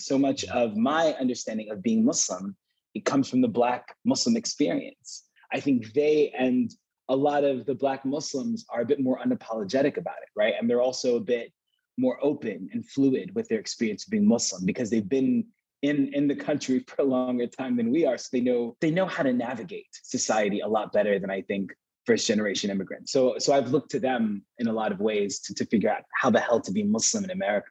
So much of my understanding of being Muslim, it comes from the Black Muslim experience. I think they and a lot of the Black Muslims are a bit more unapologetic about it, right? And they're also a bit more open and fluid with their experience of being Muslim because they've been in in the country for a longer time than we are so they know they know how to navigate society a lot better than i think first generation immigrants so so i've looked to them in a lot of ways to, to figure out how the hell to be muslim in america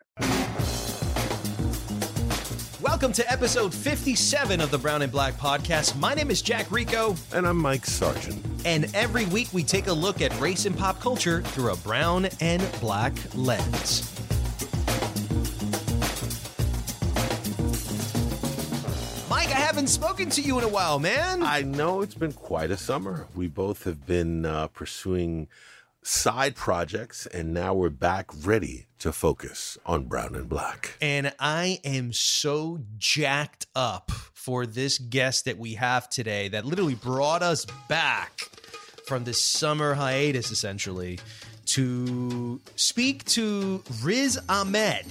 Welcome to episode 57 of the Brown and Black podcast. My name is Jack Rico. And I'm Mike Sargent. And every week we take a look at race and pop culture through a brown and black lens. Mike, I haven't spoken to you in a while, man. I know it's been quite a summer. We both have been uh, pursuing side projects, and now we're back ready to focus on brown and black. And I am so jacked up for this guest that we have today that literally brought us back from this summer hiatus, essentially, to speak to Riz Ahmed,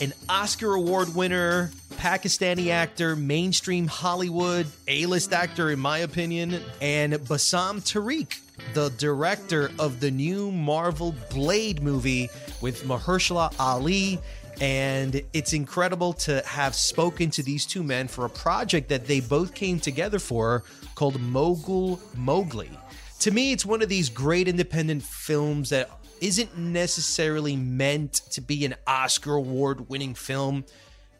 an Oscar Award winner, Pakistani actor, mainstream Hollywood, A list actor, in my opinion, and Bassam Tariq, the director of the new Marvel Blade movie with Mahershala Ali. And it's incredible to have spoken to these two men for a project that they both came together for called Mogul Mowgli. To me, it's one of these great independent films that isn't necessarily meant to be an Oscar award winning film,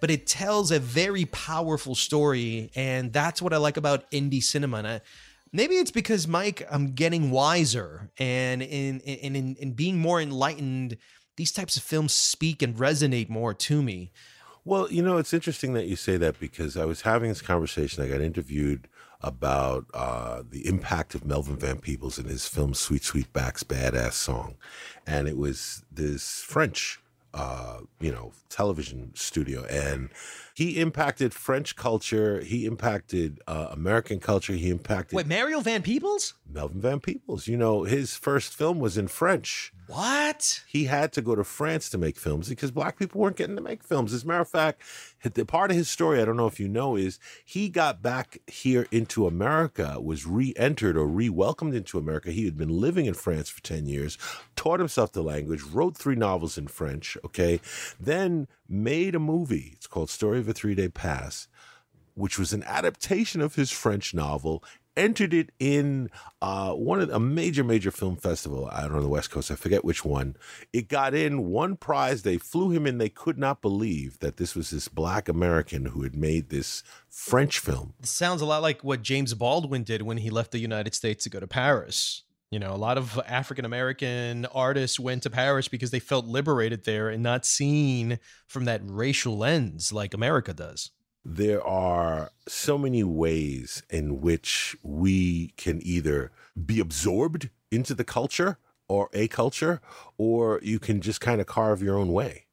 but it tells a very powerful story. And that's what I like about indie cinema. And I, maybe it's because, Mike, I'm getting wiser and in, in, in, in being more enlightened, these types of films speak and resonate more to me. Well, you know, it's interesting that you say that because I was having this conversation. I got interviewed about uh, the impact of Melvin Van Peebles in his film Sweet Sweetback's Badass Song. And it was this French, uh, you know, television studio. And he impacted French culture. He impacted uh, American culture. He impacted. Wait, Mario Van Peebles? Melvin Van Peebles. You know, his first film was in French. What? He had to go to France to make films because black people weren't getting to make films. As a matter of fact, the part of his story, I don't know if you know, is he got back here into America, was re entered or re welcomed into America. He had been living in France for 10 years, taught himself the language, wrote three novels in French, okay, then made a movie. It's called Story of a Three Day Pass which was an adaptation of his French novel, entered it in uh, one of a major major film festival out on the west coast i forget which one it got in one prize they flew him in they could not believe that this was this black american who had made this french film It sounds a lot like what James Baldwin did when he left the United States to go to Paris. You know, a lot of African American artists went to Paris because they felt liberated there and not seen from that racial lens like America does. There are so many ways in which we can either be absorbed into the culture or a culture, or you can just kind of carve your own way.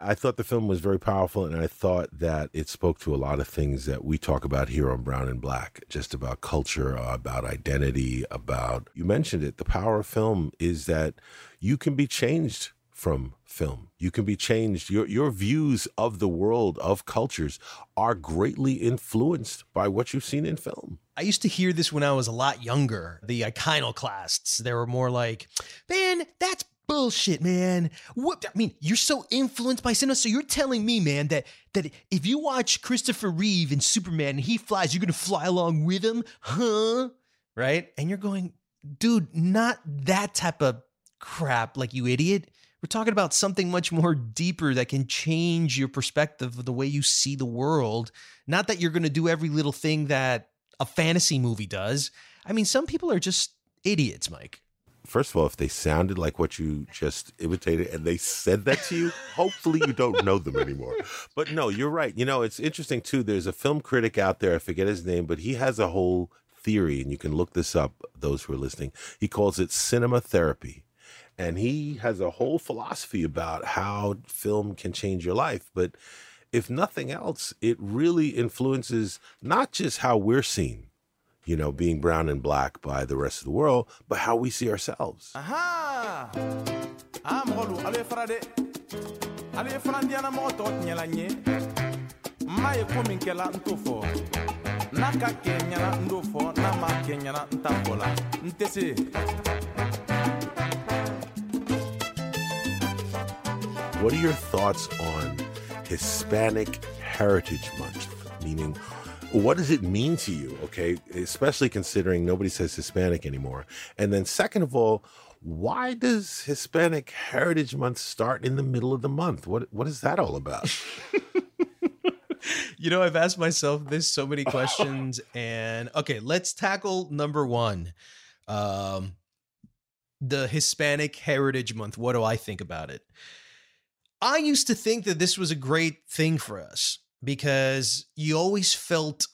I thought the film was very powerful, and I thought that it spoke to a lot of things that we talk about here on Brown and Black, just about culture, about identity, about you mentioned it. The power of film is that you can be changed from film. You can be changed. Your your views of the world of cultures are greatly influenced by what you've seen in film. I used to hear this when I was a lot younger. The iconoclasts, they were more like, man, that's bullshit, man. What I mean, you're so influenced by cinema. So you're telling me, man, that that if you watch Christopher Reeve in Superman and he flies, you're gonna fly along with him, huh? Right? And you're going, dude, not that type of crap, like you idiot. We're talking about something much more deeper that can change your perspective of the way you see the world. Not that you're going to do every little thing that a fantasy movie does. I mean, some people are just idiots, Mike. First of all, if they sounded like what you just imitated and they said that to you, hopefully you don't know them anymore. But no, you're right. You know, it's interesting too. There's a film critic out there, I forget his name, but he has a whole theory, and you can look this up, those who are listening. He calls it cinema therapy. And he has a whole philosophy about how film can change your life. But if nothing else, it really influences not just how we're seen, you know, being brown and black by the rest of the world, but how we see ourselves. Aha! Ah, What are your thoughts on Hispanic Heritage Month? Meaning, what does it mean to you? Okay, especially considering nobody says Hispanic anymore. And then, second of all, why does Hispanic Heritage Month start in the middle of the month? What what is that all about? you know, I've asked myself this so many questions, and okay, let's tackle number one. Um, the Hispanic Heritage Month. What do I think about it? I used to think that this was a great thing for us because you always felt,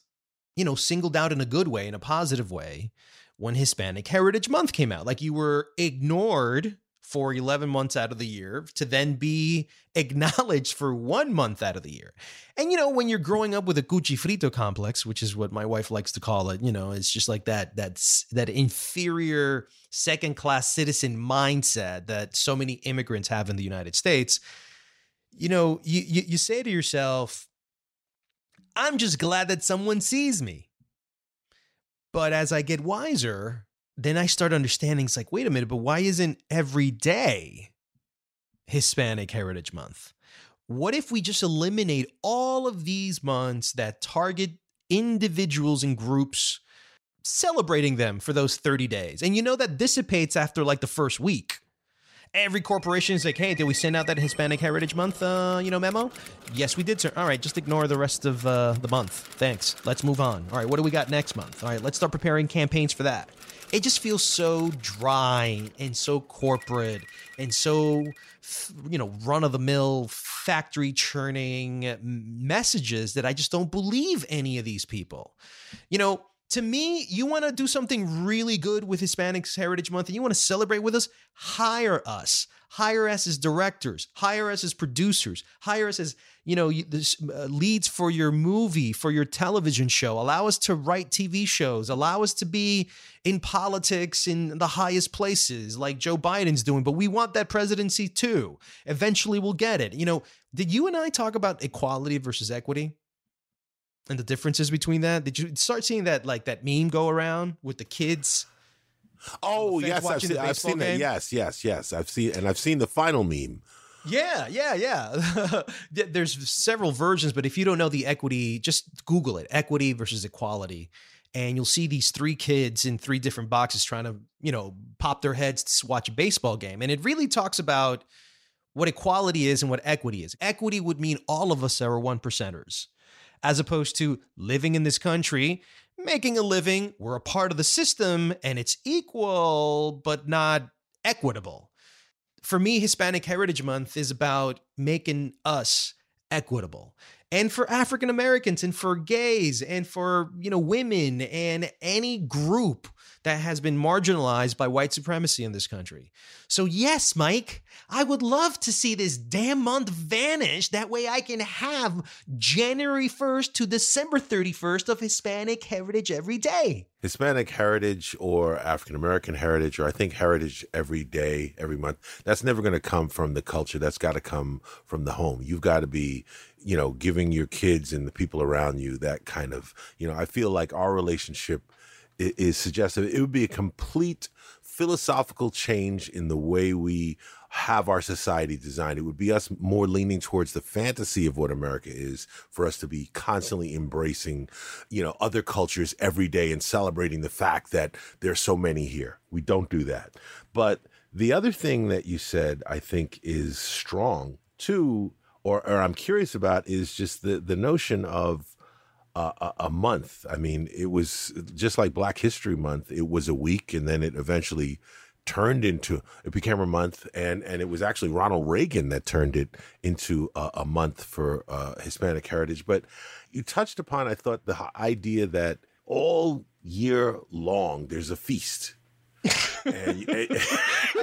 you know, singled out in a good way, in a positive way, when Hispanic Heritage Month came out. Like you were ignored for 11 months out of the year to then be acknowledged for one month out of the year. And, you know, when you're growing up with a Cuchi Frito complex, which is what my wife likes to call it, you know, it's just like that, that's that inferior second class citizen mindset that so many immigrants have in the United States. You know, you, you, you say to yourself, I'm just glad that someone sees me. But as I get wiser, then I start understanding it's like, wait a minute, but why isn't every day Hispanic Heritage Month? What if we just eliminate all of these months that target individuals and groups, celebrating them for those 30 days? And you know that dissipates after like the first week. Every corporation is like, hey, did we send out that Hispanic Heritage Month, uh, you know, memo? Yes, we did, sir. All right, just ignore the rest of uh, the month. Thanks. Let's move on. All right, what do we got next month? All right, let's start preparing campaigns for that it just feels so dry and so corporate and so you know run of the mill factory churning messages that I just don't believe any of these people. You know, to me, you want to do something really good with Hispanics Heritage Month and you want to celebrate with us, hire us. Hire us as directors, hire us as producers, hire us as, you know, this, uh, leads for your movie, for your television show. Allow us to write TV shows. Allow us to be in politics in the highest places like Joe Biden's doing, but we want that presidency too. Eventually we'll get it. You know, did you and I talk about equality versus equity? And the differences between that? Did you start seeing that like that meme go around with the kids? Oh yes, I've seen, I've seen that. Yes, yes, yes. I've seen and I've seen the final meme. Yeah, yeah, yeah. There's several versions, but if you don't know the equity, just Google it: equity versus equality, and you'll see these three kids in three different boxes trying to, you know, pop their heads to watch a baseball game, and it really talks about what equality is and what equity is. Equity would mean all of us are one percenters as opposed to living in this country, making a living, we're a part of the system and it's equal, but not equitable. For me, Hispanic Heritage Month is about making us equitable. And for African Americans and for gays and for, you know, women and any group that has been marginalized by white supremacy in this country. So, yes, Mike, I would love to see this damn month vanish. That way I can have January 1st to December 31st of Hispanic heritage every day. Hispanic heritage or African American heritage, or I think heritage every day, every month, that's never going to come from the culture. That's got to come from the home. You've got to be you know, giving your kids and the people around you that kind of, you know, I feel like our relationship is suggestive. It would be a complete philosophical change in the way we have our society designed. It would be us more leaning towards the fantasy of what America is for us to be constantly embracing, you know, other cultures every day and celebrating the fact that there's so many here. We don't do that. But the other thing that you said, I think, is strong too, or, or I'm curious about is just the, the notion of a, a, month. I mean, it was just like Black History Month. It was a week, and then it eventually turned into it became a month, and and it was actually Ronald Reagan that turned it into a, a month for uh, Hispanic heritage. But you touched upon, I thought, the idea that all year long there's a feast. and you,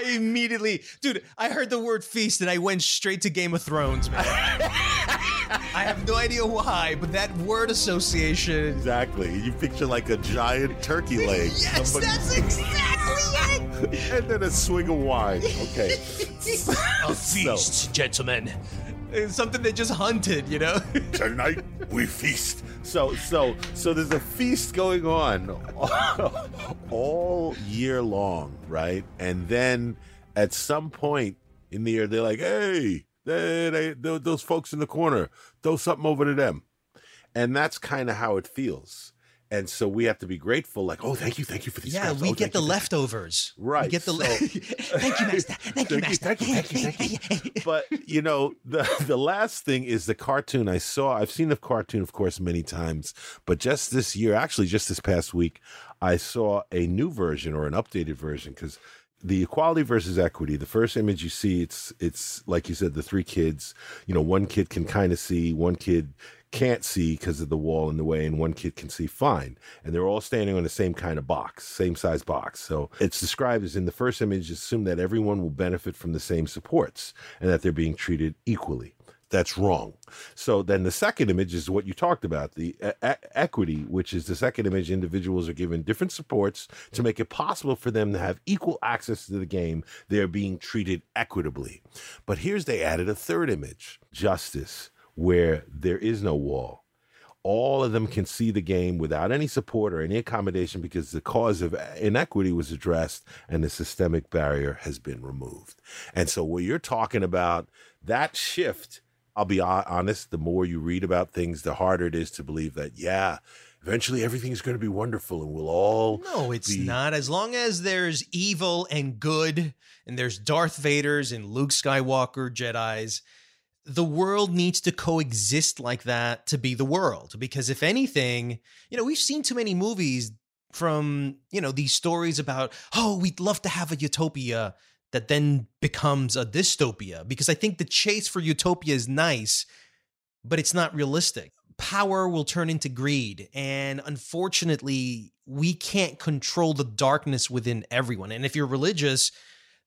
I immediately, dude, I heard the word feast and I went straight to Game of Thrones, man. I have no idea why, but that word association. Exactly. You picture like a giant turkey leg. yes, Somebody... that's exactly it. and then a swig of wine. Okay. a feast, so, gentlemen. It's something they just hunted, you know? Tonight we feast. So so so there's a feast going on all year long, right? And then at some point in the year, they're like, "Hey, they, they, those folks in the corner, throw something over to them," and that's kind of how it feels. And so we have to be grateful, like, oh, thank you, thank you for these. Yeah, scraps. we Oh, get the leftovers. Right, We get the. so- le- thank you, master. Thank you, Thank you, master. thank you, thank you, thank you. but you know the the last thing is the cartoon i saw i've seen the cartoon of course many times but just this year actually just this past week i saw a new version or an updated version because the equality versus equity the first image you see it's it's like you said the three kids you know one kid can kind of see one kid can't see because of the wall in the way and one kid can see fine. And they're all standing on the same kind of box same size box. So it's described as in the first image assume that everyone will benefit from the same supports and that they're being treated equally that's wrong. So then the second image is what you talked about the e- equity which is the second image individuals are given different supports to make it possible for them to have equal access to the game. They're being treated equitably. But here's they added a third image justice where there is no wall. All of them can see the game without any support or any accommodation because the cause of inequity was addressed and the systemic barrier has been removed. And so, what you're talking about, that shift, I'll be honest, the more you read about things, the harder it is to believe that, yeah, eventually everything's going to be wonderful and we'll all. No, it's be- not. As long as there's evil and good, and there's Darth Vaders and Luke Skywalker Jedi's, the world needs to coexist like that to be the world. Because if anything, you know, we've seen too many movies from, you know, these stories about, oh, we'd love to have a utopia that then becomes a dystopia. Because I think the chase for utopia is nice, but it's not realistic. Power will turn into greed. And unfortunately, we can't control the darkness within everyone. And if you're religious,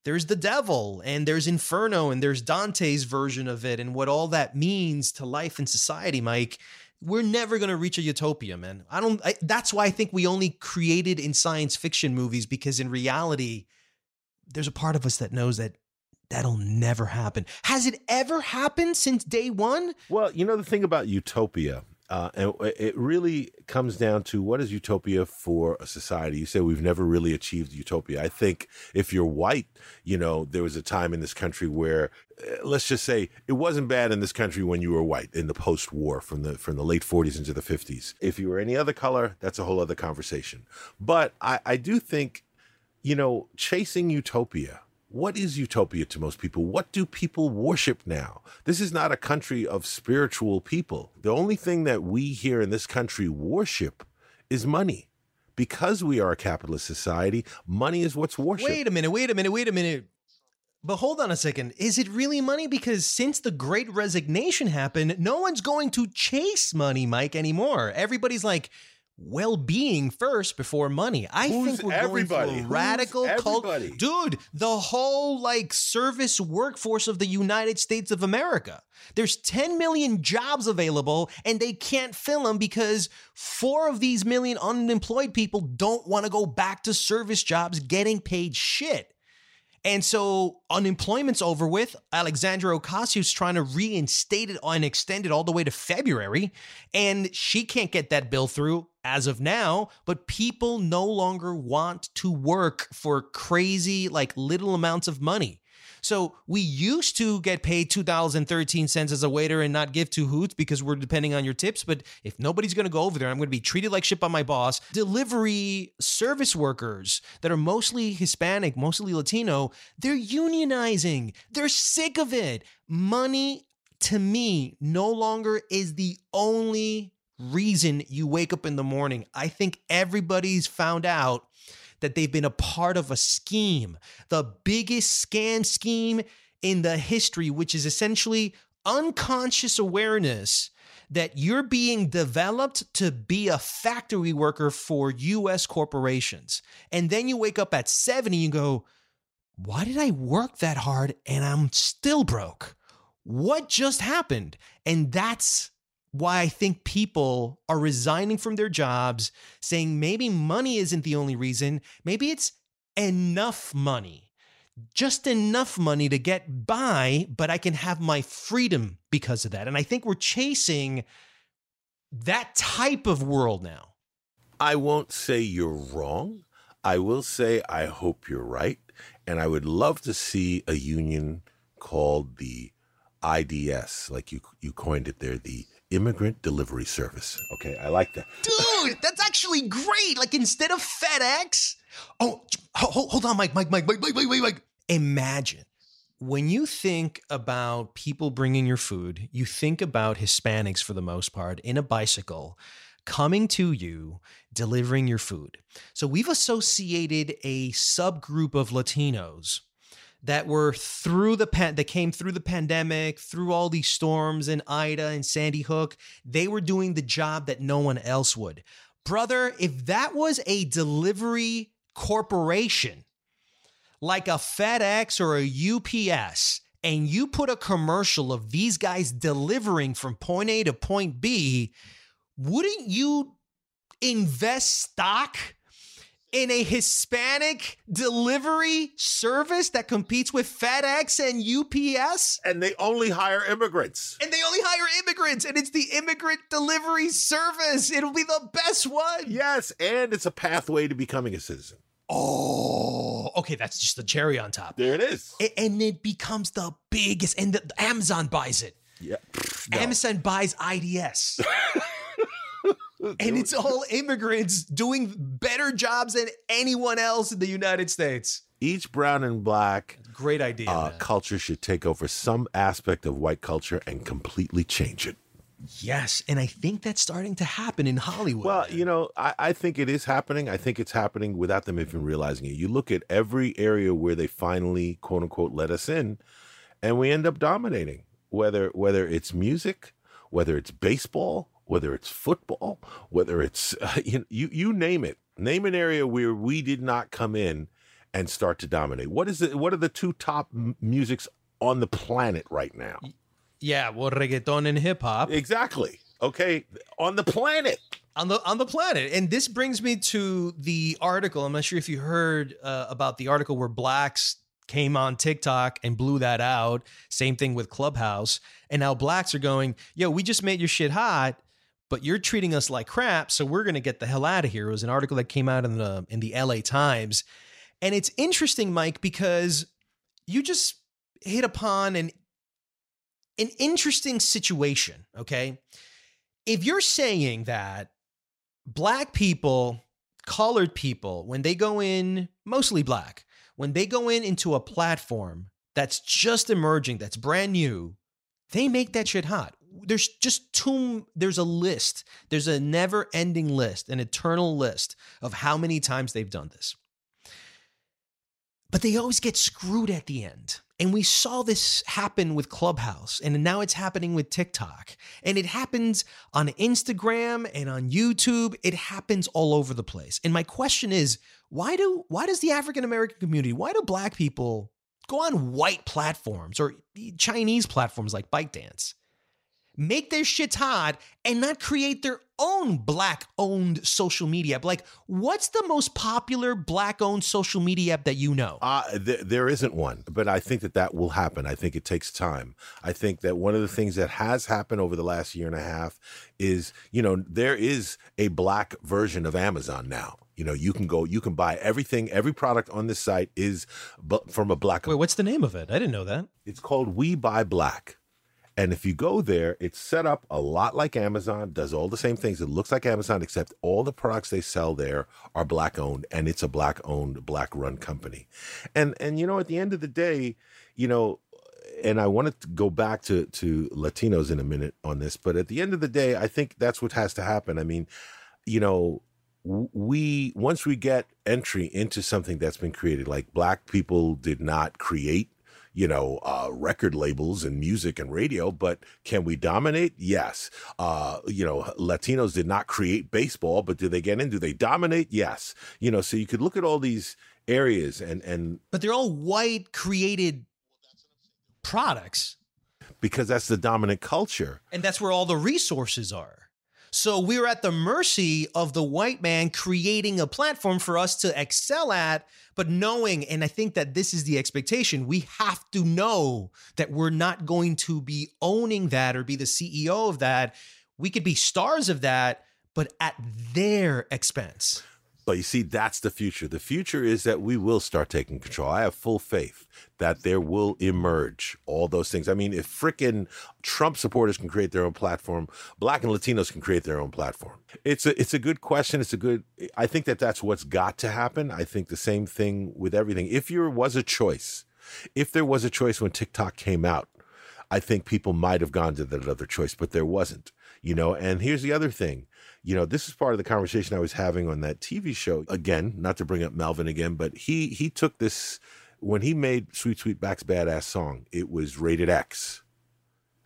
there's the devil and there's Inferno and there's Dante's version of it and what all that means to life and society, Mike. We're never going to reach a utopia, man. I don't, I, that's why I think we only created in science fiction movies because in reality, there's a part of us that knows that that'll never happen. Has it ever happened since day one? Well, you know the thing about utopia, uh, and it really comes down to what is utopia for a society. You say we've never really achieved utopia. I think if you're white, you know there was a time in this country where, uh, let's just say, it wasn't bad in this country when you were white in the post-war from the from the late 40s into the 50s. If you were any other color, that's a whole other conversation. But I, I do think, you know, chasing utopia what is utopia to most people? What do people worship now? This is not a country of spiritual people. The only thing that we here in this country worship is money. Because we are a capitalist society, money is what's worshipped. Wait a minute, wait a minute, wait a minute. But hold on a second. Is it really money? Because since the great resignation happened, no one's going to chase money, Mike, anymore. Everybody's like, well being first before money. I Who's think we're everybody? going through a radical cult. everybody? Dude, the whole like service workforce of the United States of America. There's 10 million jobs available and they can't fill them because four of these million unemployed people don't want to go back to service jobs getting paid shit. And so unemployment's over with. Alexandra Ocasio-'s trying to reinstate it and extend it all the way to February, and she can't get that bill through as of now. But people no longer want to work for crazy, like little amounts of money. So we used to get paid two dollars and thirteen cents as a waiter and not give two hoots because we're depending on your tips. But if nobody's going to go over there, I'm going to be treated like shit by my boss. Delivery service workers that are mostly Hispanic, mostly Latino, they're unionizing. They're sick of it. Money to me no longer is the only reason you wake up in the morning. I think everybody's found out that they've been a part of a scheme, the biggest scam scheme in the history, which is essentially unconscious awareness that you're being developed to be a factory worker for US corporations. And then you wake up at 70 and go, why did I work that hard and I'm still broke? What just happened? And that's why I think people are resigning from their jobs, saying maybe money isn't the only reason. Maybe it's enough money just enough money to get by, but I can have my freedom because of that. And I think we're chasing that type of world now. I won't say you're wrong. I will say I hope you're right. And I would love to see a union called the IDS, like you you coined it there, the immigrant delivery service. Okay, I like that. Dude, that's actually great. Like instead of FedEx. Oh, hold, hold on, Mike, Mike, Mike, Mike, Mike, Mike, Mike. Imagine when you think about people bringing your food, you think about Hispanics for the most part in a bicycle coming to you, delivering your food. So we've associated a subgroup of Latinos that were through the pan that came through the pandemic, through all these storms and Ida and Sandy Hook. They were doing the job that no one else would. Brother, if that was a delivery corporation like a FedEx or a UPS, and you put a commercial of these guys delivering from point A to point B, wouldn't you invest stock in a Hispanic delivery service that competes with FedEx and UPS? And they only hire immigrants. And they only hire immigrants, and it's the immigrant delivery service. It'll be the best one. Yes, and it's a pathway to becoming a citizen. Oh, okay. That's just the cherry on top. There it is. And it becomes the biggest, and the, Amazon buys it. Yeah. No. Amazon buys IDS. and it's all immigrants doing better jobs than anyone else in the United States. Each brown and black Great idea. uh, culture should take over some aspect of white culture and completely change it. yes, and I think that's starting to happen in Hollywood. Well, you know, I, I think it is happening. I think it's happening without them even realizing it. You look at every area where they finally, quote unquote, let us in, and we end up dominating. Whether whether it's music, whether it's baseball, whether it's football, whether it's uh, you, you you name it. Name an area where we did not come in and start to dominate. What is it? What are the two top m- musics on the planet right now? yeah, well, reggaeton and hip hop Exactly. Okay, on the planet. on the on the planet, and this brings me to the article. I'm not sure if you heard uh, about the article where blacks came on TikTok and blew that out. Same thing with Clubhouse, and now blacks are going, "Yo, we just made your shit hot." But you're treating us like crap, so we're gonna get the hell out of here. It was an article that came out in the in the LA Times, and it's interesting, Mike, because you just hit upon an an interesting situation. Okay, if you're saying that black people, colored people, when they go in, mostly black, when they go in into a platform that's just emerging, that's brand new, they make that shit hot. There's just too, there's a list. There's a never ending list, an eternal list of how many times they've done this. But they always get screwed at the end. And we saw this happen with Clubhouse, and now it's happening with TikTok. And it happens on Instagram and on YouTube. It happens all over the place. And my question is, why do why does the African American community, why do black people go on white platforms or Chinese platforms like ByteDance? Make their shit hot and not create their own black owned social media app. Like, what's the most popular black owned social media app that you know? Uh, th- there isn't one, but I think that that will happen. I think it takes time. I think that one of the things that has happened over the last year and a half is, you know, there is a black version of Amazon now. You know, you can go, you can buy everything, every product on this site is bu- from a black. Wait, what's the name of it? I didn't know that. It's called We Buy Black. And if you go there, it's set up a lot like Amazon, does all the same things. It looks like Amazon, except all the products they sell there are black owned, and it's a black owned, black run company. And and you know, at the end of the day, you know, and I wanted to go back to to Latinos in a minute on this, but at the end of the day, I think that's what has to happen. I mean, you know, we once we get entry into something that's been created, like black people did not create you know, uh, record labels and music and radio, but can we dominate? Yes. Uh, you know, Latinos did not create baseball, but do they get in? Do they dominate? Yes. You know, so you could look at all these areas and and But they're all white created products. because that's the dominant culture. And that's where all the resources are. So we're at the mercy of the white man creating a platform for us to excel at, but knowing, and I think that this is the expectation, we have to know that we're not going to be owning that or be the CEO of that. We could be stars of that, but at their expense. But you see, that's the future. The future is that we will start taking control. I have full faith that there will emerge all those things. I mean, if frickin' Trump supporters can create their own platform, Black and Latinos can create their own platform. It's a it's a good question. It's a good. I think that that's what's got to happen. I think the same thing with everything. If there was a choice, if there was a choice when TikTok came out, I think people might have gone to that other choice, but there wasn't. You know, and here's the other thing you know, this is part of the conversation I was having on that TV show. Again, not to bring up Melvin again, but he he took this when he made Sweet Sweetback's Badass song, it was rated X.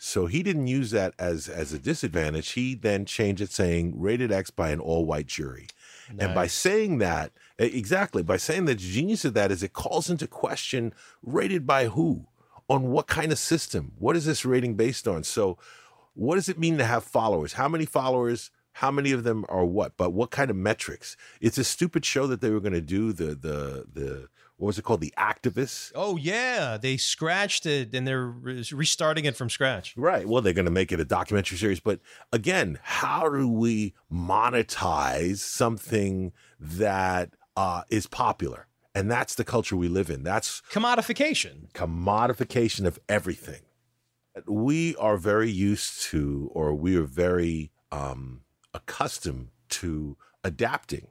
So he didn't use that as as a disadvantage. He then changed it saying rated X by an all white jury. Nice. And by saying that, exactly, by saying that the genius of that is it calls into question rated by who? On what kind of system? What is this rating based on? So what does it mean to have followers? How many followers how many of them are what, but what kind of metrics? It's a stupid show that they were going to do. The the the what was it called? The activists. Oh yeah, they scratched it and they're restarting it from scratch. Right. Well, they're going to make it a documentary series, but again, how do we monetize something that uh, is popular? And that's the culture we live in. That's commodification. Commodification of everything. We are very used to, or we are very um, accustomed to adapting.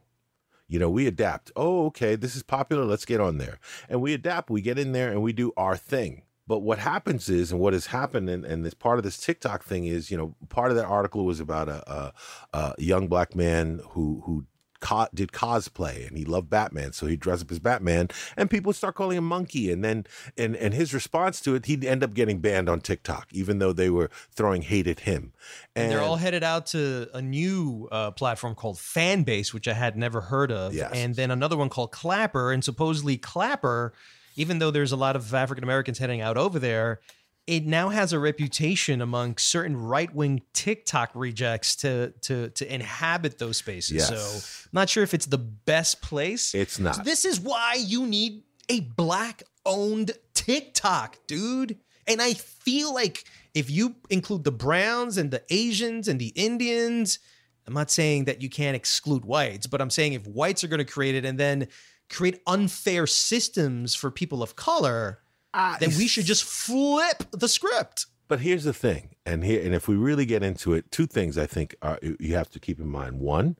You know, we adapt. Oh, okay, this is popular. Let's get on there. And we adapt. We get in there and we do our thing. But what happens is, and what has happened, and, and this part of this TikTok thing is, you know, part of that article was about a, a, a young black man who who co- did cosplay and he loved Batman, so he'd dress up as Batman, and people would start calling him Monkey, and then and and his response to it, he'd end up getting banned on TikTok, even though they were throwing hate at him. And, and they're all headed out to a new uh, platform called Fanbase, which I had never heard of, yes. and then another one called Clapper, and supposedly Clapper. Even though there's a lot of African Americans heading out over there, it now has a reputation among certain right wing TikTok rejects to to to inhabit those spaces. Yes. So I'm not sure if it's the best place. It's not. So this is why you need a black owned TikTok, dude. And I feel like if you include the Browns and the Asians and the Indians, I'm not saying that you can't exclude whites, but I'm saying if whites are going to create it and then create unfair systems for people of color, uh, then we should just flip the script. But here's the thing, and here, and if we really get into it, two things I think are, you have to keep in mind. One,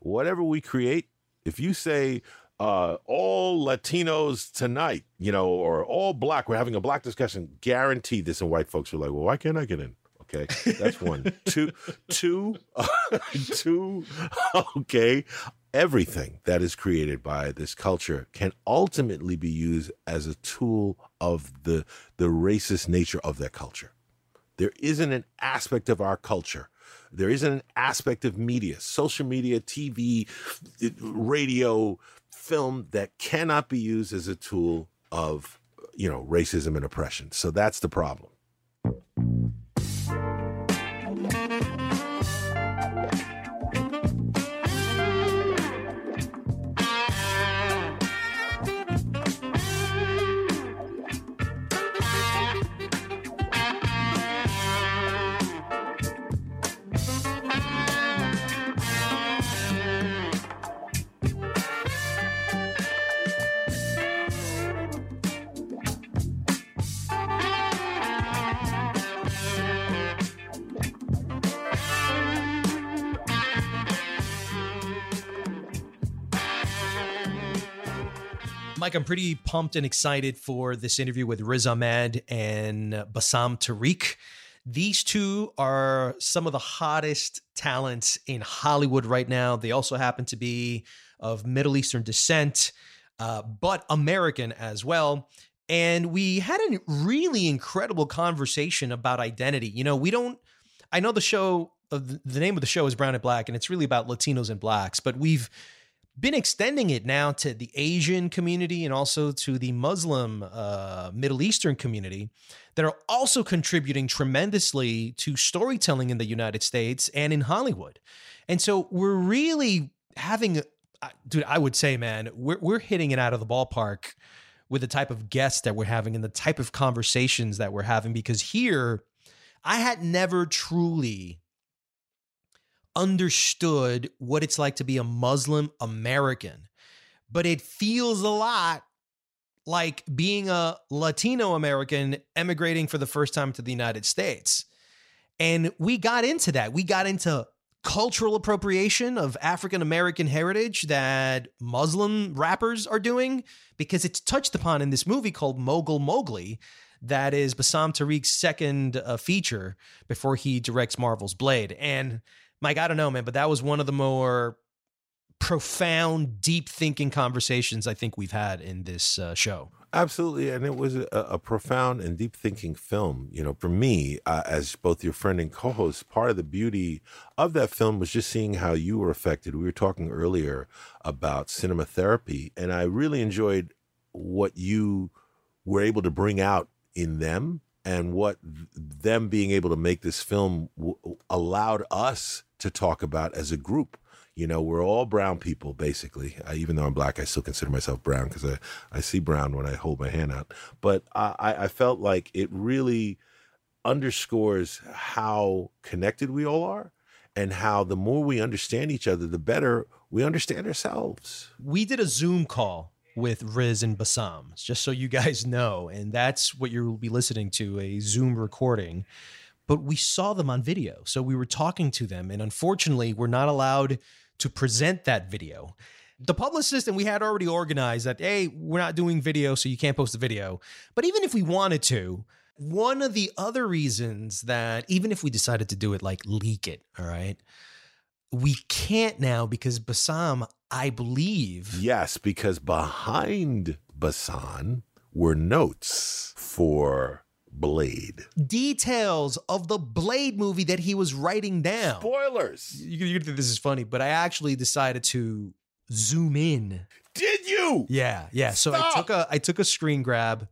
whatever we create, if you say uh, all Latinos tonight, you know, or all black, we're having a black discussion, guaranteed this, and white folks are like, well, why can't I get in? Okay, that's one. two, two, uh, two. Okay, everything that is created by this culture can ultimately be used as a tool of the the racist nature of that culture. There isn't an aspect of our culture. There isn't an aspect of media, social media, TV, radio, film that cannot be used as a tool of, you know, racism and oppression. So that's the problem. I'm pretty pumped and excited for this interview with Riz Ahmed and Bassam Tariq. These two are some of the hottest talents in Hollywood right now. They also happen to be of Middle Eastern descent, uh, but American as well. And we had a really incredible conversation about identity. You know, we don't, I know the show, uh, the name of the show is Brown and Black, and it's really about Latinos and Blacks, but we've, been extending it now to the Asian community and also to the Muslim uh, Middle Eastern community that are also contributing tremendously to storytelling in the United States and in Hollywood. And so we're really having, uh, dude, I would say, man, we're, we're hitting it out of the ballpark with the type of guests that we're having and the type of conversations that we're having because here I had never truly understood what it's like to be a Muslim American, but it feels a lot like being a Latino American emigrating for the first time to the United States. And we got into that. We got into cultural appropriation of African American heritage that Muslim rappers are doing because it's touched upon in this movie called Mogul Mowgli. That is Bassam Tariq's second uh, feature before he directs Marvel's Blade. And Mike, I don't know, man, but that was one of the more profound, deep thinking conversations I think we've had in this uh, show. Absolutely, and it was a, a, profound and deep thinking film. You know, for me, uh, as both your friend and co-host, part of the beauty of that film was just seeing how you were affected. We were talking earlier about cinema therapy, and I really enjoyed what you were able to bring out in them and what them being able to make this film w- allowed us to talk about as a group. You know, we're all brown people, basically. I, even though I'm black, I still consider myself brown because I, I see brown when I hold my hand out. But I, I felt like it really underscores how connected we all are and how the more we understand each other, the better we understand ourselves. We did a Zoom call with Riz and Bassam, just so you guys know. And that's what you'll be listening to a Zoom recording. But we saw them on video. So we were talking to them. And unfortunately, we're not allowed to present that video. The publicist and we had already organized that, hey, we're not doing video, so you can't post the video. But even if we wanted to, one of the other reasons that even if we decided to do it, like leak it, all right, we can't now because Bassam, I believe. Yes, because behind Bassam were notes for Blade. Details of the Blade movie that he was writing down. Spoilers. You, you think this is funny, but I actually decided to zoom in. Did you? Yeah, yeah. So Stop. I took a I took a screen grab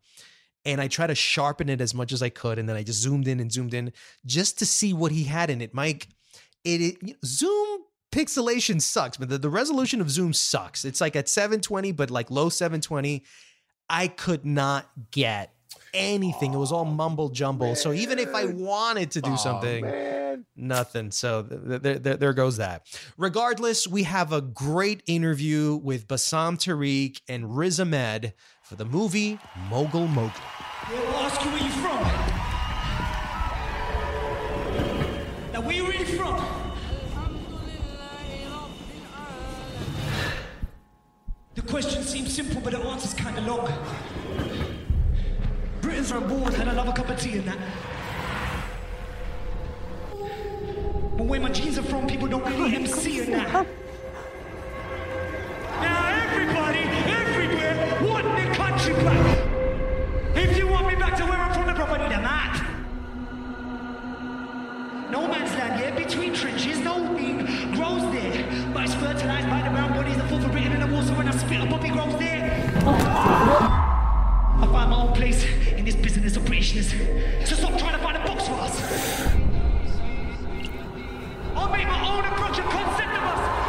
and I tried to sharpen it as much as I could, and then I just zoomed in and zoomed in just to see what he had in it. Mike, it, it Zoom pixelation sucks, but the, the resolution of Zoom sucks. It's like at 720, but like low 720. I could not get anything. It was all mumble jumble. So even if I wanted to do Aw, something, man. nothing. So th- th- th- there goes that. Regardless, we have a great interview with Bassam Tariq and Riz Ahmed for the movie Mogul Mowgli. Yeah, we'll ask you where you from. Now, where you really from? The question seems simple, but the answer's kind of long. Britons are on board, and I love a cup of tea and that. But where my genes are from, people don't really MC and that. Now, everybody, everywhere, want the country back. If you want me back to where I'm from, the proper need a map. No man's land, yeah, between trenches, no thing grows there. But it's fertilized by the brown bodies that fall for Britain in the war, so when I spit, a poppy grows there. I find my own place in business Britishness. So stop trying to find a box for us. I'll make my own approach and concept of us.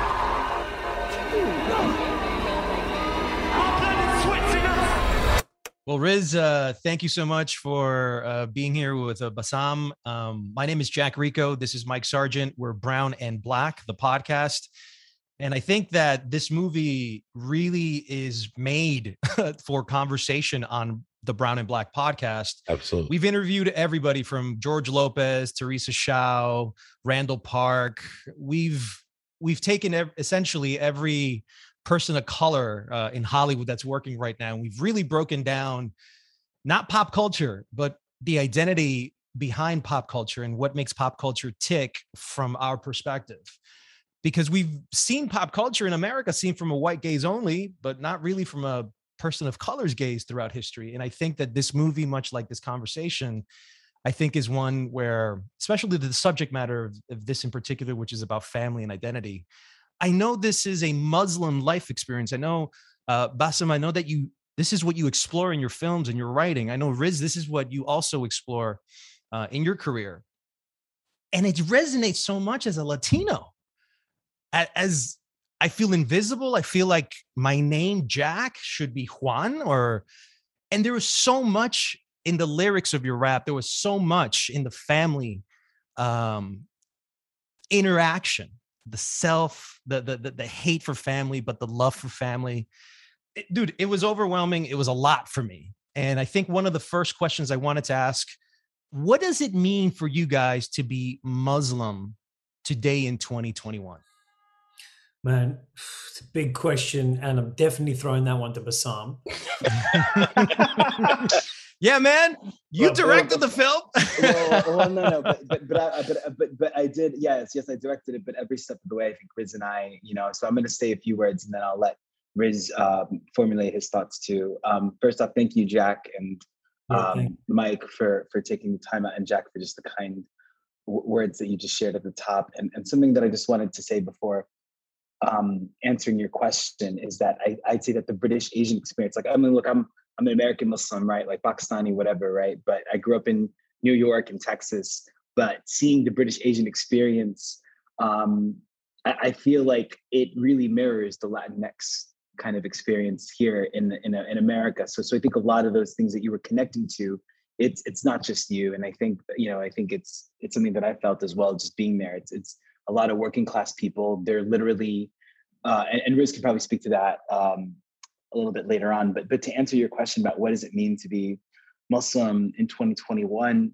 Well, Riz, uh, thank you so much for uh, being here with uh, Bassam. Um, my name is Jack Rico. This is Mike Sargent. We're Brown and Black, the podcast. And I think that this movie really is made for conversation on the Brown and Black podcast. Absolutely. We've interviewed everybody from George Lopez, Teresa Shaw, Randall Park. We've we've taken ev- essentially every person of color uh, in Hollywood that's working right now, and we've really broken down not pop culture, but the identity behind pop culture and what makes pop culture tick from our perspective. Because we've seen pop culture in America seen from a white gaze only, but not really from a person of color's gaze throughout history. And I think that this movie, much like this conversation, I think is one where, especially the subject matter of, of this in particular, which is about family and identity, I know this is a Muslim life experience. I know, uh, Bassam, I know that you this is what you explore in your films and your writing. I know Riz, this is what you also explore uh, in your career, and it resonates so much as a Latino. As I feel invisible, I feel like my name Jack should be Juan, or and there was so much in the lyrics of your rap. There was so much in the family um, interaction. The self the, the the the hate for family but the love for family. It, dude it was overwhelming it was a lot for me. And i think one of the first questions i wanted to ask what does it mean for you guys to be muslim today in 2021 Man, it's a big question, and I'm definitely throwing that one to Bassam. yeah, man, you well, directed well, the film. well, well, no, no, but but but I, but but but I did. Yes, yes, I directed it. But every step of the way, I think Riz and I, you know. So I'm going to say a few words, and then I'll let Riz um, formulate his thoughts too. Um, first off, thank you, Jack and um, Mike, for for taking the time out, and Jack for just the kind w- words that you just shared at the top, and and something that I just wanted to say before um, answering your question is that I, I'd say that the British Asian experience, like I mean, look, I'm I'm an American Muslim, right? Like Pakistani, whatever, right? But I grew up in New York and Texas. But seeing the British Asian experience, um, I, I feel like it really mirrors the Latinx kind of experience here in in, in America. So so I think a lot of those things that you were connecting to, it's it's not just you. And I think you know I think it's it's something that I felt as well, just being there. It's it's a lot of working class people. They're literally, uh, and, and Riz can probably speak to that um, a little bit later on. But but to answer your question about what does it mean to be Muslim in 2021,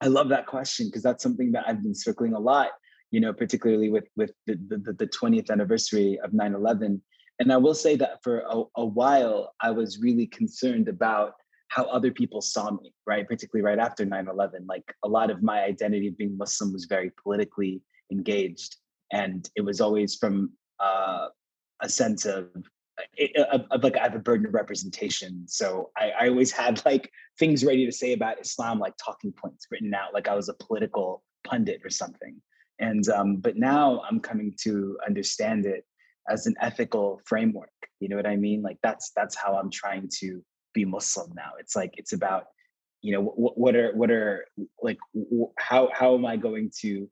I love that question because that's something that I've been circling a lot. You know, particularly with with the the, the 20th anniversary of 9/11. And I will say that for a, a while, I was really concerned about how other people saw me, right? Particularly right after 9 11. Like a lot of my identity of being Muslim was very politically engaged and it was always from uh, a sense of, of, of, like I have a burden of representation. So I, I always had like things ready to say about Islam, like talking points written out, like I was a political pundit or something. And um, but now I'm coming to understand it as an ethical framework. You know what I mean? Like that's that's how I'm trying to be Muslim now. It's like it's about you know what, what are what are like how how am I going to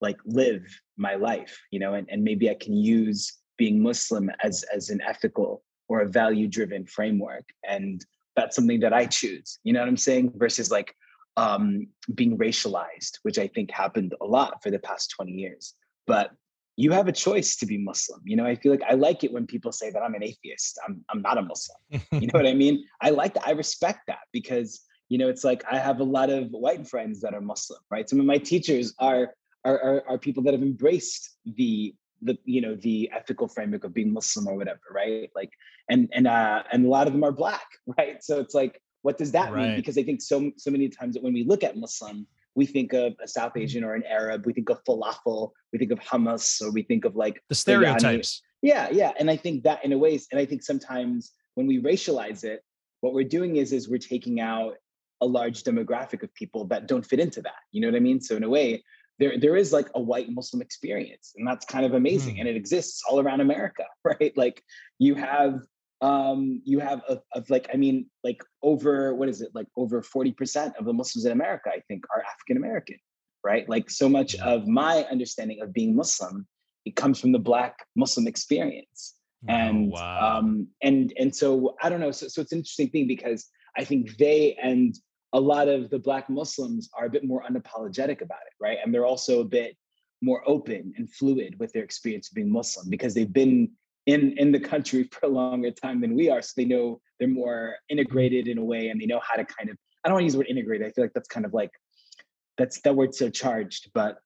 like live my life you know and, and maybe i can use being muslim as as an ethical or a value driven framework and that's something that i choose you know what i'm saying? Versus like um being racialized which i think happened a lot for the past 20 years. But you have a choice to be muslim you know? I feel like i like it when people say that i'm an atheist i'm, I'm not a muslim you know what i mean? I like that i respect that because you know it's like i have a lot of white friends that are muslim right? Some of my teachers are are, are, are people that have embraced the the you know the ethical framework of being Muslim or whatever, right? Like, and and uh, and a lot of them are black, right? So it's like, what does that right. mean? Because I think so so many times that when we look at Muslim, we think of a South mm-hmm. Asian or an Arab, we think of falafel, we think of hummus, or we think of like the stereotypes. Yeah, yeah, and I think that in a way, and I think sometimes when we racialize it, what we're doing is is we're taking out a large demographic of people that don't fit into that. You know what I mean? So in a way, there there is like a white muslim experience and that's kind of amazing mm. and it exists all around america right like you have um you have a, of like i mean like over what is it like over 40% of the muslims in america i think are african american right like so much of my understanding of being muslim it comes from the black muslim experience oh, and oh, wow. um and and so i don't know so, so it's an interesting thing because i think they and a lot of the black muslims are a bit more unapologetic about it right? And they're also a bit more open and fluid with their experience of being muslim because they've been in in the country for a longer time than we are so they know they're more integrated in a way and they know how to kind of i don't want to use the word integrated i feel like that's kind of like that's that word's so charged but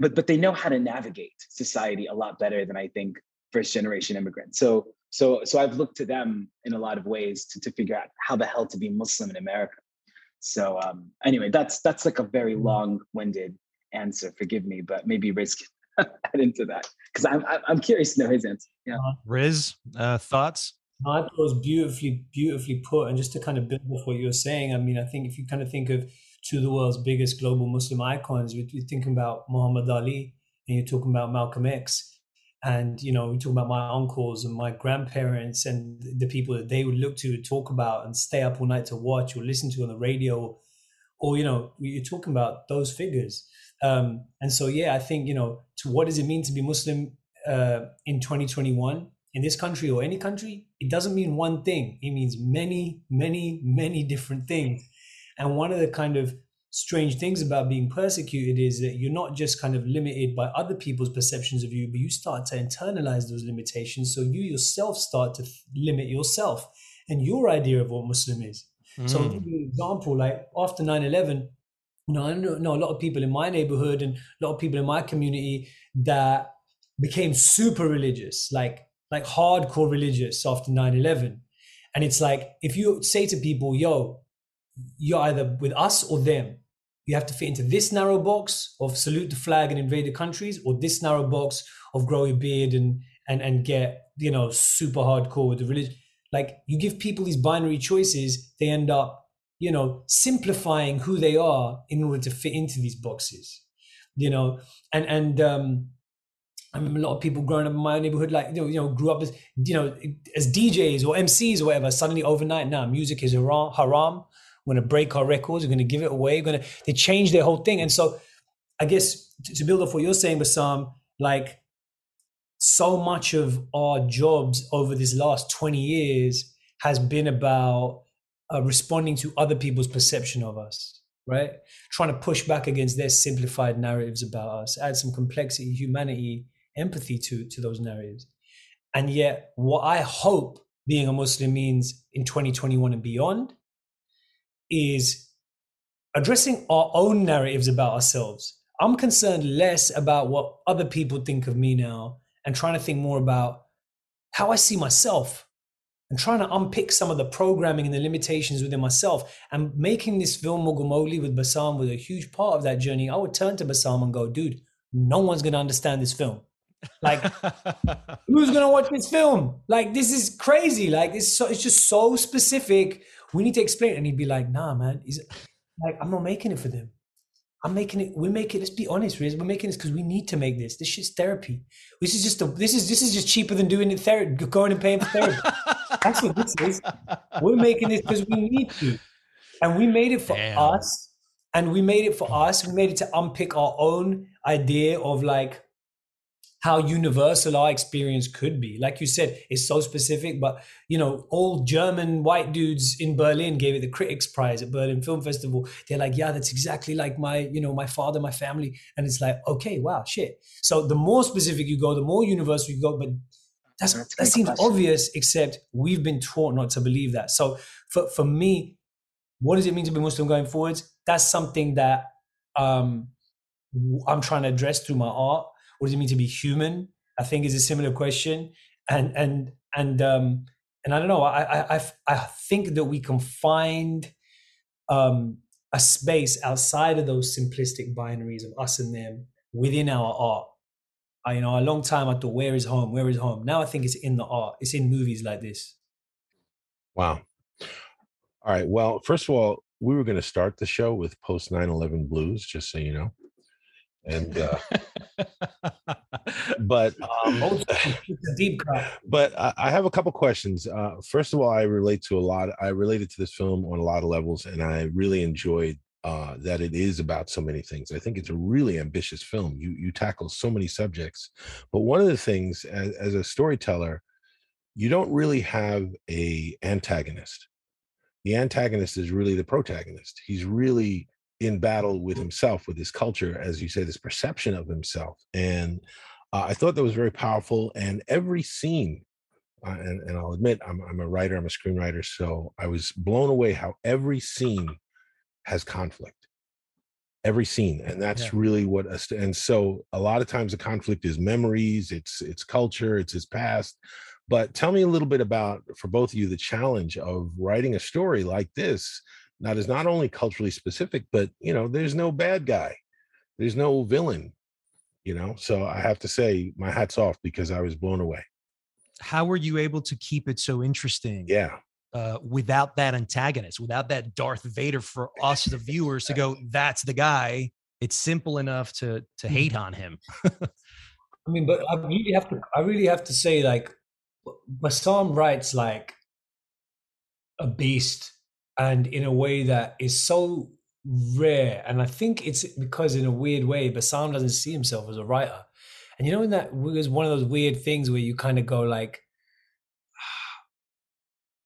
but but they know how to navigate society a lot better than i think first generation immigrants. So so so i've looked to them in a lot of ways to, to figure out how the hell to be muslim in america so um, anyway, that's that's like a very mm-hmm. long-winded answer. Forgive me, but maybe Riz can add into that because I'm I'm curious to know his answer. Yeah, uh, Riz, uh, thoughts? I thought it was beautifully beautifully put, and just to kind of build off what you were saying, I mean, I think if you kind of think of two of the world's biggest global Muslim icons, you're thinking about Muhammad Ali and you're talking about Malcolm X, and you know we talk about my uncles and my grandparents and the people that they would look to talk about and stay up all night to watch or listen to on the radio or you know you're talking about those figures. Um, and so yeah i think you know to what does it mean to be muslim uh, in 2021 in this country or any country it doesn't mean one thing. It means many many many different things. And one of the kind of strange things about being persecuted is that you're not just kind of limited by other people's perceptions of you, but you start to internalize those limitations. So you yourself start to limit yourself and your idea of what Muslim is. Mm. So, for example, like after 9 11, you know, I know a lot of people in my neighborhood and a lot of people in my community that became super religious, like like hardcore religious after 9 11. And it's like, if you say to people, yo, you're either with us or them, you have to fit into this narrow box of salute the flag and invade the countries, or this narrow box of grow your beard and and and get you know super hardcore with the religion. Like you give people these binary choices, they end up you know simplifying who they are in order to fit into these boxes. You know, and and um, I remember a lot of people growing up in my neighborhood, like you know, you know, grew up as you know as DJs or MCs or whatever. Suddenly overnight, now music is haram. haram we're going to break our records. We're going to give it away. We're going to, they change their whole thing. And so I guess to, build off what you're saying, Bassam, like so much of our jobs over this last 20 years has been about uh, responding to other people's perception of us, right? Trying to push back against their simplified narratives about us, add some complexity, humanity, empathy to, to those narratives. And yet, what I hope being a Muslim means in 2021 and beyond is addressing our own narratives about ourselves. I'm concerned less about what other people think of me now and trying to think more about how I see myself and trying to unpick some of the programming and the limitations within myself and making this film Mogul Mowgli with Bassam was a huge part of that journey. I would turn to Bassam and go, dude, no one's going to understand this film. Like, who's going to watch this film? Like, this is crazy. Like, it's so, it's just so specific we need to explain. And he'd be like, nah, man. He's like, I'm not making it for them. I'm making it. We make it. Let's be honest, Riz. We're making this because we need to make this. This shit's therapy. This is just a. This is this is just cheaper than doing it therapy, going and paying for therapy. That's what this is. We're making this because we need to, and we made it for Damn. us. And we made it for us. We made it to unpick our own idea of like how universal our experience could be. Like you said, it's so specific, but you know, all German white dudes in Berlin gave it the Critics Prize at Berlin Film Festival. They're like, yeah, that's exactly like my, you know, my father, my family. And it's like, okay, wow, shit. So the more specific you go, the more universal you go, but that's, that's that seems question. obvious, except we've been taught not to believe that. So for, for me, what does it mean to be Muslim going forwards? That's something that um, I'm trying to address through my art what does it mean to be human? I think is a similar question, and and and um, and I don't know. I I I think that we can find um, a space outside of those simplistic binaries of us and them within our art. I, you know, a long time I thought, where is home? Where is home? Now I think it's in the art. It's in movies like this. Wow. All right. Well, first of all, we were going to start the show with post 9 11 blues, just so you know and uh, but um, deep cut. But I, I, have a couple questions. Uh, first of all, I relate to a lot. I related to this film on a lot of levels, and I really enjoyed uh, that it is about so many things. I think it's a really ambitious film. You you tackle so many subjects, but one of the things as, as a storyteller, you don't really have a antagonist. The antagonist is really the protagonist. He's really in battle with himself, with his culture, as you say, this perception of himself. And uh, I thought that was very powerful. And every scene, uh, and, and, I'll admit, I'm, I'm a writer, I'm a screenwriter, so I was blown away how every scene has conflict. Every scene, and that's yeah. really what. And so, a lot of times, the conflict is memories, it's it's culture, it's his past. But tell me a little bit about, for both of you, the challenge of writing a story like this that is not only culturally specific, but you know, there's no bad guy, there's no villain, you know. So I have to say, my hat's off because I was blown away. How were you able to keep it so interesting? Yeah. Uh, without that antagonist, without that Darth Vader for us, the viewers, to go, that's the guy. It's simple enough to to hate on him. I mean, but I really have to. I really have to say, like, Bassam writes like a beast, and in a way that is so rare. And I think it's because, in a weird way, Bassam doesn't see himself as a writer. And you know, in that was one of those weird things where you kind of go like,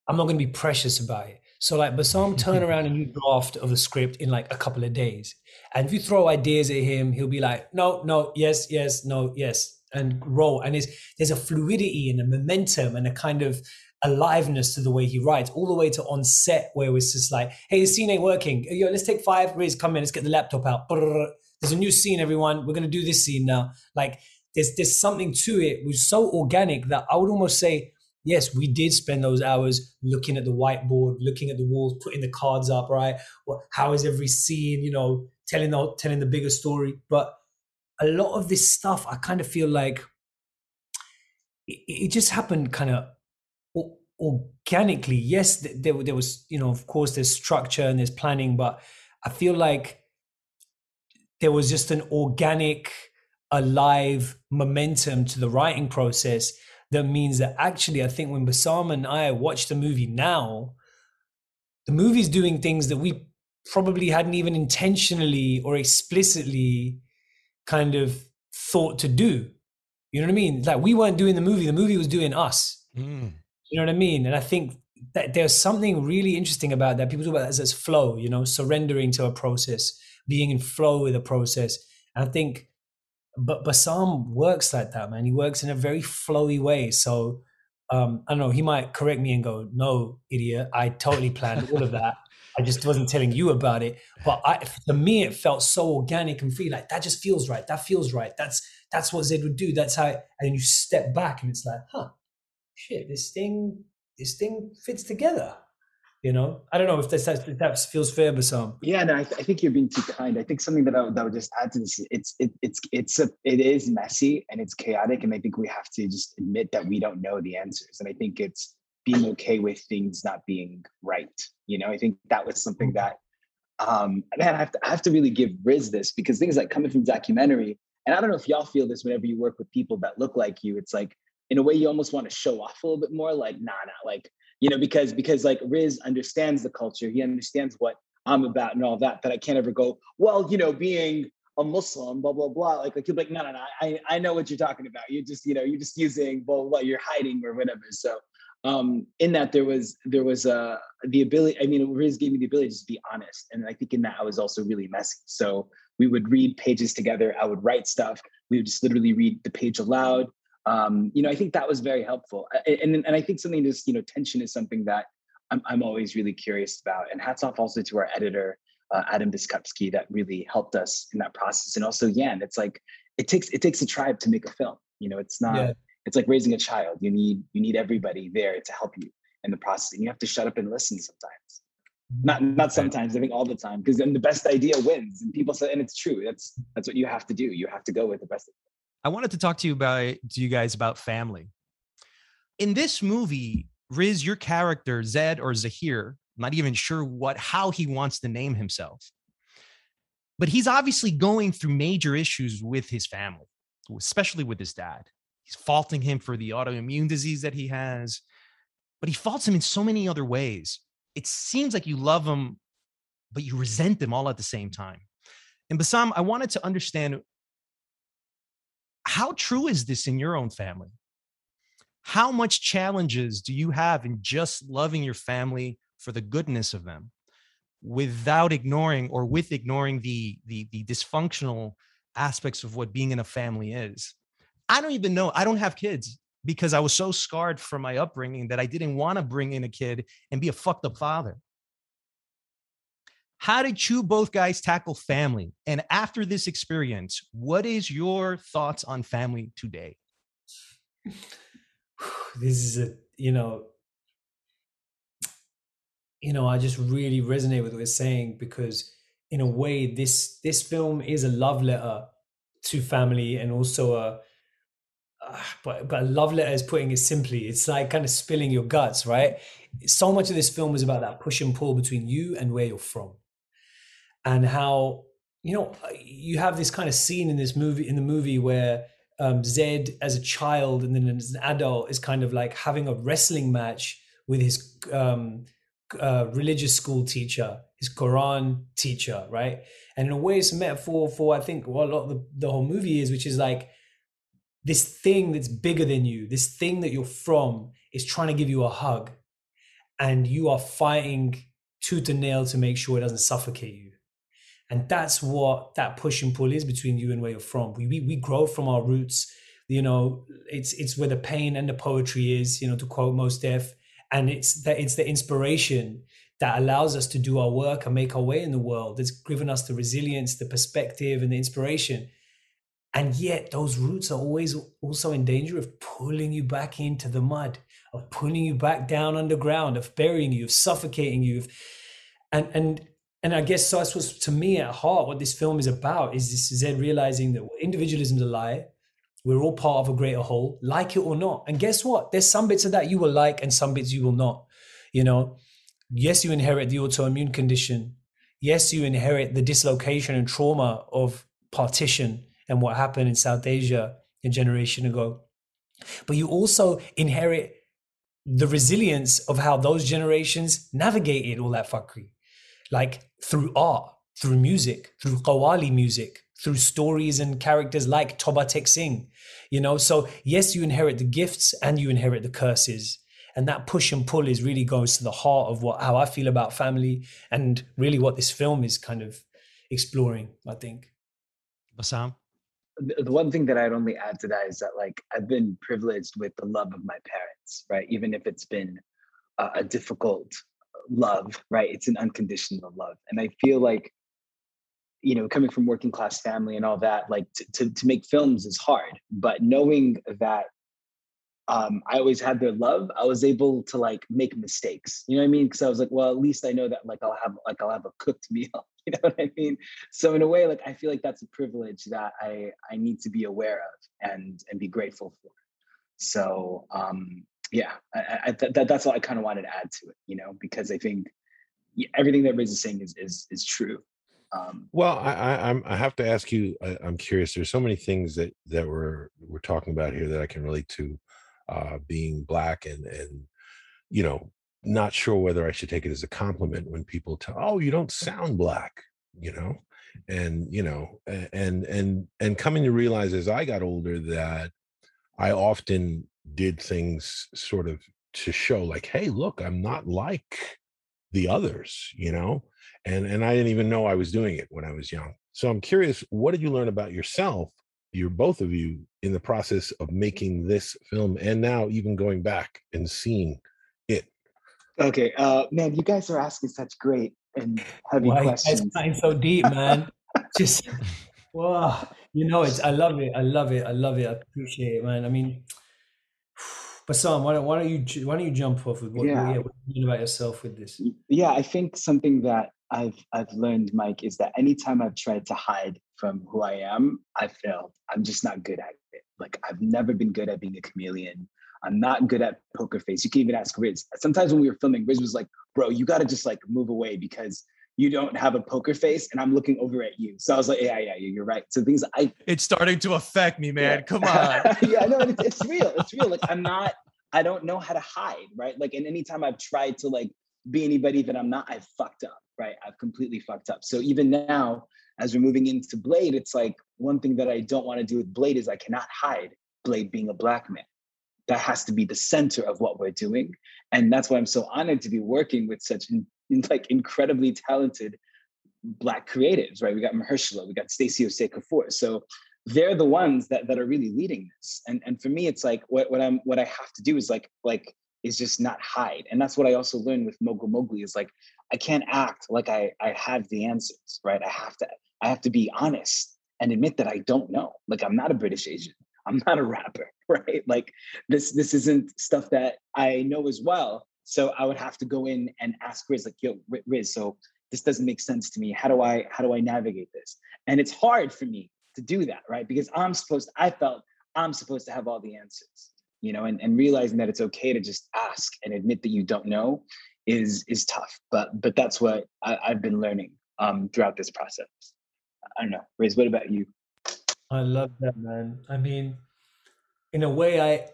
I'm not going to be precious about it. So like Bassam turn around a new draft of the script in like a couple of days. And if you throw ideas at him, he'll be like, no, no, yes, yes, no, yes, and roll. And there's there's a fluidity and a momentum and a kind of aliveness to the way he writes, all the way to on set where it's just like, hey, the scene ain't working. Yo, let's take five. Riz, come in, let's get the laptop out. There's a new scene, everyone. We're gonna do this scene now. Like there's there's something to it which is so organic that I would almost say yes, we did spend those hours looking at the whiteboard, looking at the walls, putting the cards up, right? Well, how is every scene, you know, telling the telling the bigger story? But a lot of this stuff, I kind of feel like it, it just happened kind of organically. Yes, there, there was, you know, of course, there's structure and there's planning, but I feel like there was just an organic, alive momentum to the writing process that means that actually, I think when Bassam and I watch the movie now, the movie's doing things that we probably hadn't even intentionally or explicitly kind of thought to do. You know what I mean? Like we weren't doing the movie, the movie was doing us. Mm. You know what I mean? And I think that there's something really interesting about that. People talk about that as, flow, you know, surrendering to a process, being in flow with a process. And I think but Bassam works like that, man. He works in a very flowy way. So um, I don't know. He might correct me and go, "No, idiot! I totally planned all of that. I just wasn't telling you about it." But I, for me, it felt so organic and free. Like that just feels right. That feels right. That's that's what Zed would do. That's how. and then you step back, and it's like, huh, shit. This thing, this thing fits together. You know, I don't know if this if that feels fair, Bassam. Yeah, no, I, th- I, think you're being too kind. I think something that I, that would just add to this, it's it, it's it's a it is messy and it's chaotic, and I think we have to just admit that we don't know the answers, and I think it's being okay with things not being right. You know, I think that was something that, um, man, I have to I have to really give Riz this because things like coming from documentary, and I don't know if y'all feel this whenever you work with people that look like you. It's like in a way you almost want to show off a little bit more, like nah, nah, like you know, because because like Riz understands the culture, he understands what I'm about and all that. That I can't ever go, well, you know, being a Muslim, blah blah blah. Like like you're like, no, no, no, I I know what you're talking about. You're just you know you're just using blah blah. blah. You're hiding or whatever. So um in that there was there was uh the ability. I mean, Riz gave me the ability to just be honest, and I think in that I was also really messy. So we would read pages together. I would write stuff. We would just literally read the page aloud um, you know, I think that was very helpful. And, and I think something just, you know, tension is something that I'm, I'm always really curious about. And hats off also to our editor, uh, Adam Biskupski, that really helped us in that process. And also Yan, it's like, it takes, it takes a tribe to make a film. You know, it's not, yeah. it's like raising a child. You need, you need everybody there to help you in the process. And you have to shut up and listen sometimes. Not, not sometimes, I think all the time, because then the best idea wins. And people say, and it's true. That's, that's what you have to do. You have to go with the best. I wanted to talk to you about to you guys about family. In this movie, Riz, your character Zed or Zahir, not even sure what how he wants to name himself, but he's obviously going through major issues with his family, especially with his dad. He's faulting him for the autoimmune disease that he has, but he faults him in so many other ways. It seems like you love him, but you resent him all at the same time. And Bassam, I wanted to understand how true is this in your own family? How much challenges do you have in just loving your family for the goodness of them without ignoring or with ignoring the, the, the dysfunctional aspects of what being in a family is? I don't even know. I don't have kids because I was so scarred from my upbringing that I didn't want to bring in a kid and be a fucked up father. How did you both guys tackle family? And after this experience, what is your thoughts on family today? This is a, you know, you know, I just really resonate with what you're saying because in a way this this film is a love letter to family and also a uh, but but a love letter is putting it simply. It's like kind of spilling your guts, right? So much of this film is about that push and pull between you and where you're from and how you know you have this kind of scene in this movie in the movie where um, Zed as a child and then as an adult is kind of like having a wrestling match with his um, uh, religious school teacher, his Quran teacher, right? And in a way, it's a metaphor for I think what a lot of the, the whole movie is, which is like this thing that's bigger than you, this thing that you're from is trying to give you a hug, and you are fighting tooth and nail to make sure it doesn't suffocate you. And that's what that push and pull is between you and where you're from. We, we, we grow from our roots. You know, it's it's where the pain and the poetry is. You know, to quote Mos Def, and it's that it's the inspiration that allows us to do our work and make our way in the world. It's given us the resilience, the perspective, and the inspiration. And yet, those roots are always also in danger of pulling you back into the mud, of pulling you back down underground, of burying you, of suffocating you. And and and I guess so. That's was to me at heart what this film is about is this Zed realizing that individualism is a lie. We're all part of a greater whole, like it or not. And guess what? There's some bits of that you will like and some bits you will not. You know, yes, you inherit the autoimmune condition. Yes, you inherit the dislocation and trauma of partition and what happened in South Asia a generation ago. But you also inherit the resilience of how those generations navigated all that fuckery like through art, through music, through Qawwali music, through stories and characters like Toba Tek Singh. You know, so yes, you inherit the gifts and you inherit the curses. And that push and pull is really goes to the heart of what how I feel about family and really what this film is kind of exploring, I think. Bassam? The the one thing that I'd only add to that is that like I've been privileged with the love of my parents, right? Even if it's been a, a difficult love, right? It's an unconditional love. And I feel like, you know, coming from working class family and all that, like to, to, to make films is hard. But knowing that um, I always had their love, I was able to like make mistakes. You know what I mean? Because I was like, well, at least I know that like I'll have like I'll have a cooked meal. You know what I mean? So in a way, like I feel like that's a privilege that I I need to be aware of and and be grateful for. So um, yeah, I, I th- that, that's all I kind of wanted to add to it, you know, because I think everything that Riz is saying is is is true. Um, well, I, I I'm I have to ask you. I, am curious. There's so many things that that we're we're talking about here that I can relate to, uh, being black and and you know not sure whether I should take it as a compliment when people tell, "Oh, you don't sound black," you know, and you know, and and and coming to realize as I got older that I often did things sort of to show like hey look i'm not like the others you know? And and i didn't even know i was doing it when i was young. So i'm curious what did you learn about yourself you're both of you in the process of making this film and now even going back and seeing it? Okay uh man you guys are asking such great and heavy Why questions. it's so deep man? Just wow you know it's i love it i love it i love it i appreciate it man. I mean Bassam, why don't, why don't you why don't you jump off with what, yeah. what you about yourself with this? Yeah, I think something that I've I've learned, Mike, is that anytime I've tried to hide from who I am, I failed. I'm just not good at it. Like I've never been good at being a chameleon. I'm not good at poker face. You can even ask Riz. Sometimes when we were filming, Riz was like, "Bro, you got to just like move away because you don't have a poker face and I'm looking over at you. So I was like, yeah, yeah, yeah, you're right. So things I it's starting to affect me, man. Yeah. Come on. yeah, no, it's, it's real. It's real. Like I'm not, I don't know how to hide, right? Like, and anytime I've tried to like be anybody that I'm not, I've fucked up, right? I've completely fucked up. So even now, as we're moving into Blade, it's like one thing that I don't want to do with Blade is I cannot hide Blade being a black man. That has to be the center of what we're doing. And that's why I'm so honored to be working with such like incredibly talented black creatives, right? We got Mahershala, we got Stacy Osei-Kuffour. So they're the ones that that are really leading this. And and for me, it's like what what I'm what I have to do is like like is just not hide. And that's what I also learned with Mogul Mowgli is like I can't act like I I have the answers, right? I have to I have to be honest and admit that I don't know. Like I'm not a British Asian. I'm not a rapper, right? Like this this isn't stuff that I know as well. So I would have to go in and ask Riz, like, yo, Riz, so this doesn't make sense to me. How do I how do I navigate this? And it's hard for me to do that, right? Because I'm supposed, I felt I'm supposed to have all the answers, you know, and, and realizing that it's okay to just ask and admit that you don't know is is tough. But but that's what I, have been learning um throughout this process. I don't know. Riz, what about you? I love that, man. I mean, in a way, I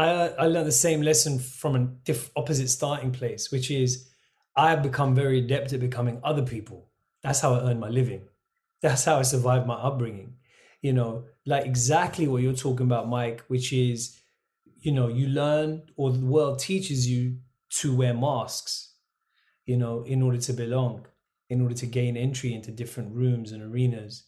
I, I learned the same lesson from a diff, opposite starting place, which is I have become very adept at becoming other people. That's how I earn my living. That's how I survived my upbringing. You know, like exactly what you're talking about, Mike, which is, you know, you learn or the world teaches you to wear masks, you know, in order to belong, in order to gain entry into different rooms and arenas.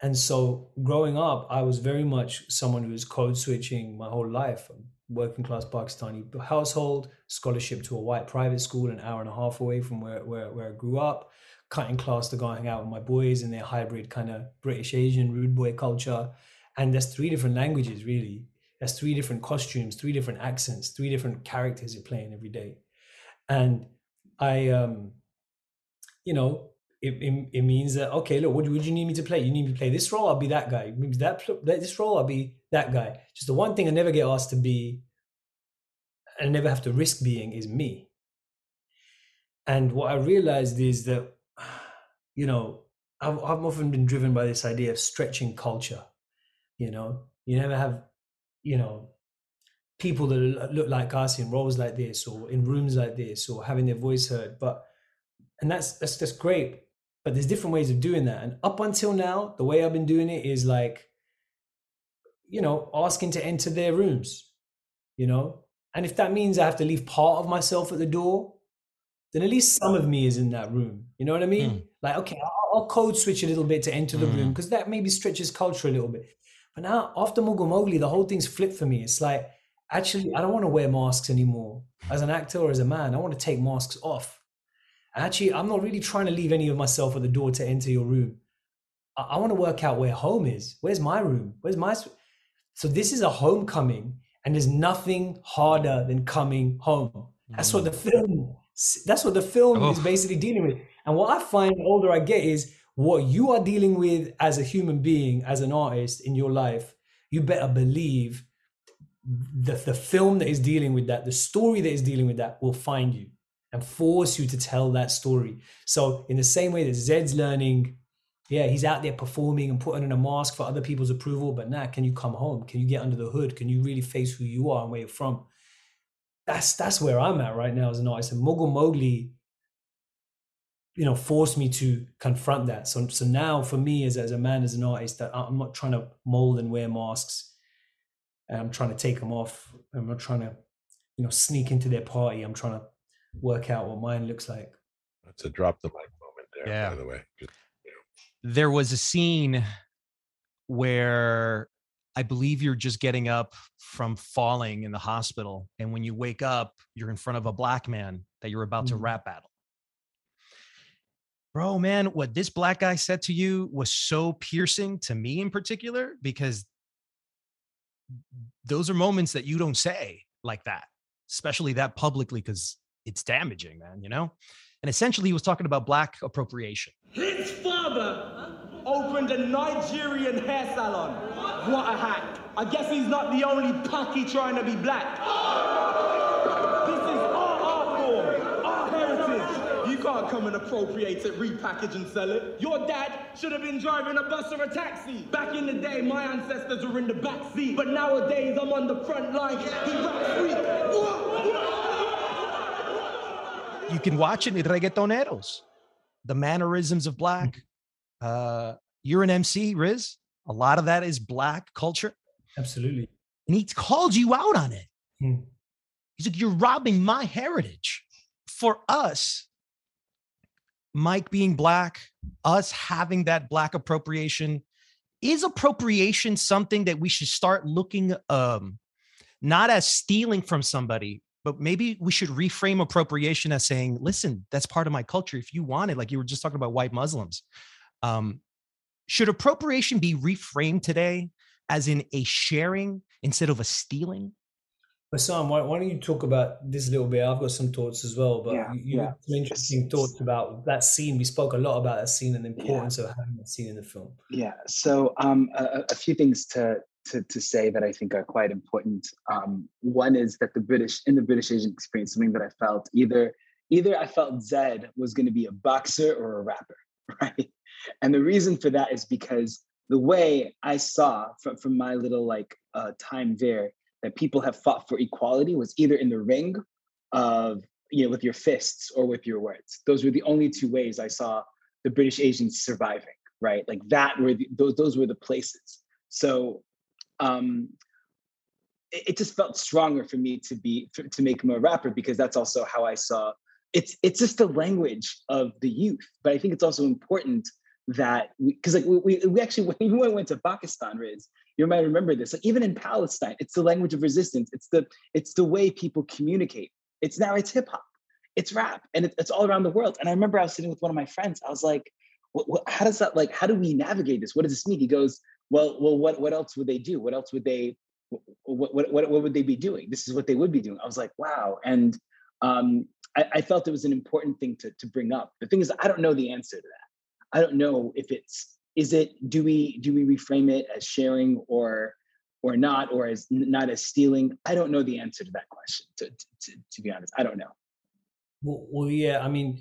And so growing up, I was very much someone who was code switching my whole life working class Pakistani household, scholarship to a white private school an hour and a half away from where, where, where I grew up, cutting class to go hang out with my boys in their hybrid kind of British Asian rude boy culture. And there's three different languages really. There's three different costumes, three different accents, three different characters you're playing every day. And I, um, you know, it, it, it, means that okay look what would you need me to play? You need me to play this role i'll be that guy. Maybe that this role i'll be that guy. Just the one thing i never get asked to be and I never have to risk being is me. And what i realized is that you know I've, I've often been driven by this idea of stretching culture you know? You never have you know people that look like us in roles like this or in rooms like this or having their voice heard but and that's that's that's great but there's different ways of doing that. And up until now the way i've been doing it is like you know asking to enter their rooms you know? And if that means i have to leave part of myself at the door then at least some of me is in that room. You know what i mean? Mm. like okay I'll, I'll, code switch a little bit to enter the mm. room because that maybe stretches culture a little bit. But now after Mogul Mowgli the whole thing's flipped for me. It's like actually i don't want to wear masks anymore. As an actor or as a man i want to take masks off actually, I'm not really trying to leave any of myself at the door to enter your room. I, I want to work out where home is. Where's my room? Where's my. So this is a homecoming, and there's nothing harder than coming home. That's what the mm. film. That's what the film oh. is basically dealing with. And what I find the older I get is what you are dealing with as a human being, as an artist in your life. You better believe the the film that is dealing with that, the story that is dealing with that, will find you and force you to tell that story. So, in the same way that Zed's learning, yeah, he's out there performing and putting on a mask for other people's approval, but now, can you come home? Can you get under the hood? Can you really face who you are and where you're from? That's that's where I'm at right now as an artist. And Mogul Mowgli, you know, forced me to confront that. So so now for me as, as a man, as an artist, that I'm not trying to mold and wear masks. And I'm trying to take them off. I'm not trying to, you know, sneak into their party. I'm trying to work out what mine looks like. That's a drop the mic moment there, yeah. by the way. Just, you know. There was a scene where I believe you're just getting up from falling in the hospital. And when you wake up, you're in front of a black man that you're about mm-hmm. to rap battle. Bro, man, what this black guy said to you was so piercing to me in particular, because those are moments that you don't say like that, especially that publicly, because it's damaging, man, you know? And essentially, he was talking about black appropriation. His father opened a Nigerian hair salon. What a hack. I guess he's not the only pucky trying to be black. This is our art form, our heritage. You can't come and appropriate it, repackage and sell it. Your dad should have been driving a bus or a taxi. Back in the day, my ancestors were in the back seat, but nowadays I'm on the front line. He raps? You can watch it in reggaetoneros, the mannerisms of black. Uh, you're an MC, Riz. A lot of that is black culture. Absolutely. And he called you out on it. Hmm. He's like, You're robbing my heritage. For us, Mike being black, us having that black appropriation, is appropriation something that we should start looking um not as stealing from somebody, but maybe we should reframe appropriation as saying, listen, that's part of my culture. If you want it, like you were just talking about white Muslims, um, should appropriation be reframed today as in a sharing instead of a stealing? Sam, why, why, don't you talk about this a little bit? I've got some thoughts as well, but yeah, you, you yeah. some interesting thoughts about that scene. We spoke a lot about that scene and the importance yeah. of having that scene in the film. Yeah. So um, a, a, few things to to, to say that I think are quite important. Um, one is that the British, in the British Asian experience, something that I felt either either I felt Zed was going to be a boxer or a rapper, right? And the reason for that is because the way I saw from, from my little like uh, time there that people have fought for equality was either in the ring of you know with your fists or with your words. Those were the only two ways I saw the British Asians surviving. Right, like that were the, those those were the places. So um, it, it just felt stronger for me to be for, to make him a rapper because that's also how I saw it's it's just the language of the youth. But I think it's also important that because like we, we, actually when we went to Pakistan, Riz, you might remember this. Like even in Palestine, it's the language of resistance. It's the it's the way people communicate. It's now it's hip hop, it's rap, and it, it's all around the world. And I remember I was sitting with one of my friends. I was like, what, what, "How does that like? How do we navigate this? What does this mean?" He goes, "Well, well, what what else would they do? What else would they what what what, what would they be doing? This is what they would be doing." I was like, "Wow!" And um, I, I felt it was an important thing to to bring up. The thing is, I don't know the answer to that. I don't know if it's is it do we do we reframe it as sharing or or not or as not as stealing i don't know the answer to that question to, to, to be honest i don't know well, well, yeah i mean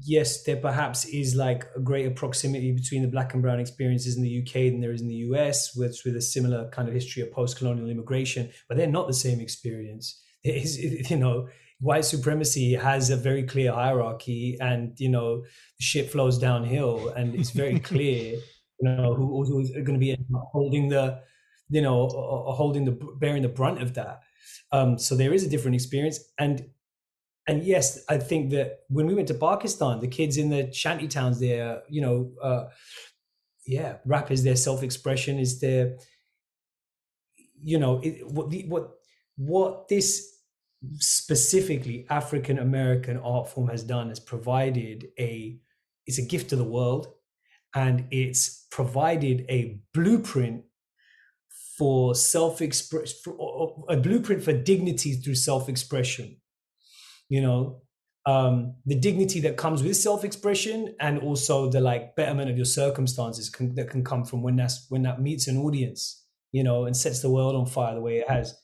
yes there perhaps is like a greater proximity between the black and brown experiences in the uk than there is in the us with with a similar kind of history of post-colonial immigration but they're not the same experience. It is you know white supremacy has a very clear hierarchy and you know shit flows downhill and it's very clear you know who, who's going to be holding the you know holding the bearing the brunt of that. Um so there is a different experience and and yes i think that when we went to pakistan the kids in the shanty towns there you know uh yeah rap is their self-expression is their you know it, what the, what what this specifically African American art form has done is provided a it's a gift to the world and it's provided a blueprint for self-express a blueprint for dignity through self-expression you know um the dignity that comes with self-expression and also the like betterment of your circumstances can, that can come from when that's when that meets an audience you know and sets the world on fire the way it has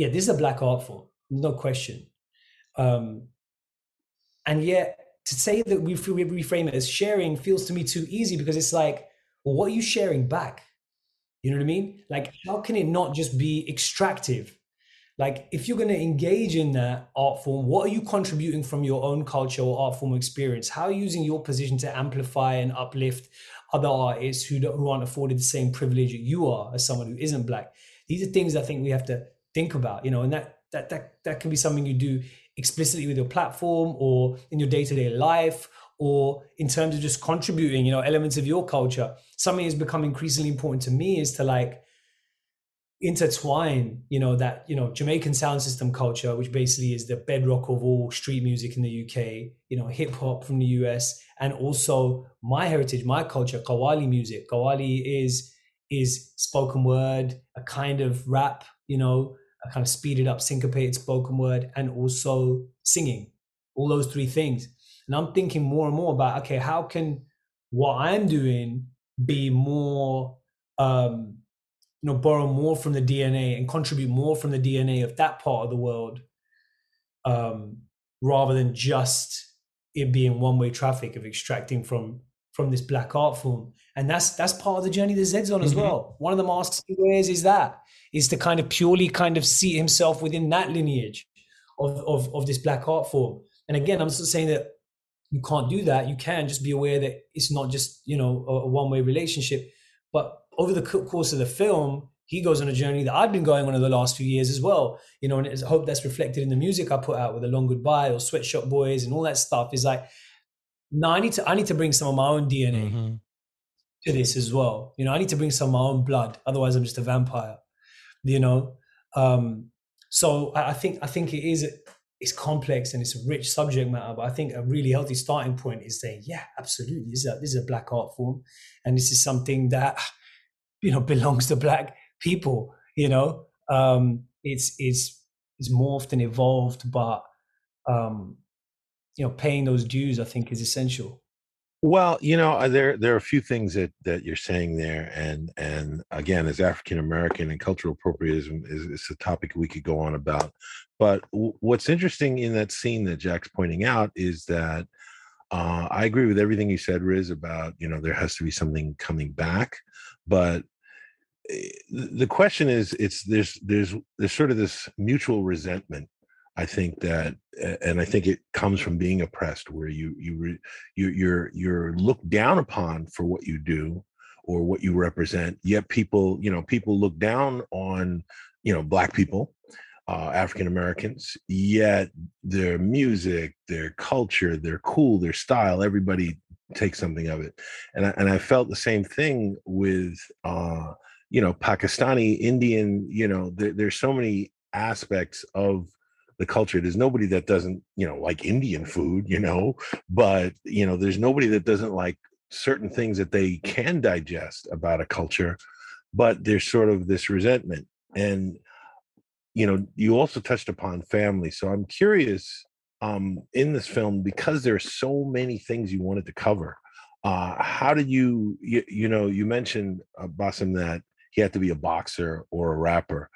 yeah, this is a black art form, no question. Um, and yet, to say that we, we reframe it as sharing feels to me too easy because it's like, well, what are you sharing back? You know what I mean? Like, how can it not just be extractive? Like, if you're going to engage in that art form, what are you contributing from your own culture or art form experience? How are you using your position to amplify and uplift other artists who, who aren't afforded the same privilege that you are as someone who isn't black? These are things I think we have to think about you know and that that that, that can be something you do explicitly with your platform or in your day-to-day life or in terms of just contributing you know elements of your culture something has become increasingly important to me is to like intertwine you know that you know jamaican sound system culture which basically is the bedrock of all street music in the uk you know hip hop from the us and also my heritage my culture qawwali music qawwali is is spoken word a kind of rap you know a kind of speeded up, syncopated spoken word, and also singing. All those three things. And I'm thinking more and more about okay, how can what I'm doing be more, um, you know, borrow more from the DNA and contribute more from the DNA of that part of the world, um, rather than just it being one way traffic of extracting from from this black art form. And that's that's part of the journey that Zed's on as mm-hmm. well. One of the masks he wears is that is to kind of purely kind of see himself within that lineage of, of, of this black art form. And again, I'm not saying that you can't do that. You can just be aware that it's not just, you know, a, a one way relationship. But over the course of the film, he goes on a journey that I've been going on in the last few years as well. You know, and I hope that's reflected in the music I put out with the Long Goodbye or Swet Shop Boys and all that stuff. Is like, no, I need to I need to bring some of my own DNA mm-hmm. to this as well. You know, I need to bring some of my own blood. Otherwise, I'm just a vampire you know um so I, I think i think it is it's complex and it's a rich subject matter but i think a really healthy starting point is saying yeah absolutely this is a, this is a black art form and this is something that you know belongs to black people you know um it's it's it's morphed and evolved but um you know paying those dues i think is essential well, you know, uh, there there are a few things that that you're saying there, and and again, as African American and cultural appropriatism is, is a topic we could go on about. But w- what's interesting in that scene that Jack's pointing out is that Uh, I agree with everything you said, Riz, about you know there has to be something coming back, but eh, the question is, it's there's there's there's sort of this mutual resentment. I think that, and I think it comes from being oppressed, where you you you you're you're looked down upon for what you do or what you represent. Yet people, you know, people look down on you know black people uh, African Americans, yet their music, their culture, their cool, their style, everybody takes something of it. And I, and I felt the same thing with, uh, you know, Pakistani, Indian, you know, there, there's so many aspects of the culture. There's nobody that doesn't, you know, like Indian food, you know, but, you know, there's nobody that doesn't like certain things that they can digest about a culture, but there's sort of this resentment. And you know you also touched upon family so i'm curious um in this film because there are so many things you wanted to cover uh how did you you, you know you mentioned uh, Bassam that he had to be a boxer or a rapper.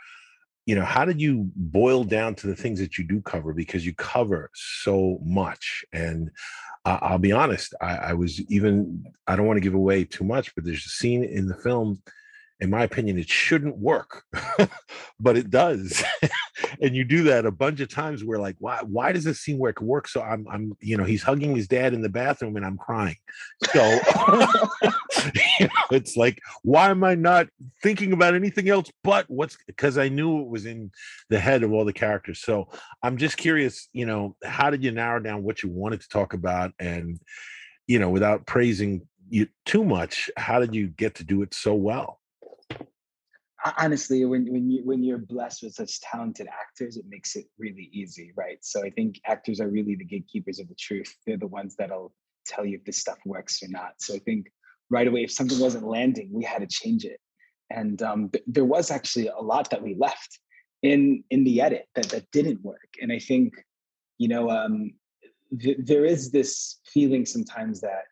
You know how did you boil down to the things that you do cover? Because you cover so much and uh, i'll be honest I, I was even i don't want to give away too much but there's a scene in the film in my opinion, it shouldn't work, but it does. and you do that a bunch of times where like, why, why does this scene it work? So I'm, I'm, you know, he's hugging his dad in the bathroom and I'm crying. So you know, it's like, why am I not thinking about anything else but what's, because I knew it was in the head of all the characters. So I'm just curious, you know, how did you narrow down what you wanted to talk about and, you know, without praising you too much, how did you get to do it so well? Honestly when when you when you're blessed with such talented actors it makes it really easy right? So i think actors are really the gatekeepers of the truth. They're the ones that'll tell you if this stuff works or not. So i think right away if something wasn't landing we had to change it. And um, th- there was actually a lot that we left in in the edit that that didn't work. And i think you know um, th- there is this feeling sometimes that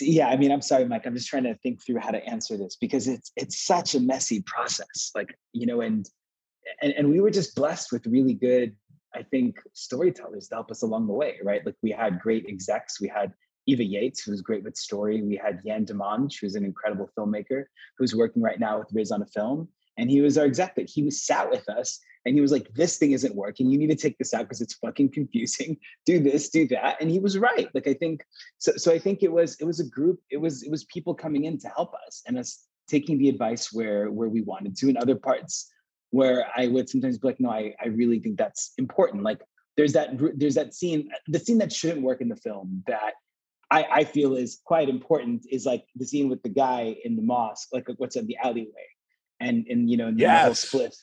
yeah i mean i'm sorry mike i'm just trying to think through how to answer this because it's it's such a messy process like you know and and, and we were just blessed with really good i think storytellers to help us along the way right? Like we had great execs we had eva yates who was great with story we had yann demange who's an incredible filmmaker who's working right now with riz on a film and he was our exec he was sat with us and he was like, this thing isn't working. You need to take this out because it's fucking confusing. Do this, do that. And he was right. Like I think so so I think it was it was a group, it was it was people coming in to help us and us taking the advice where where we wanted to in other parts where I would sometimes be like, no, I, I really think that's important. Like there's that there's that scene, the scene that shouldn't work in the film that I, I feel is quite important is like the scene with the guy in the mosque, like what's in the alleyway. And and you know, and yes. split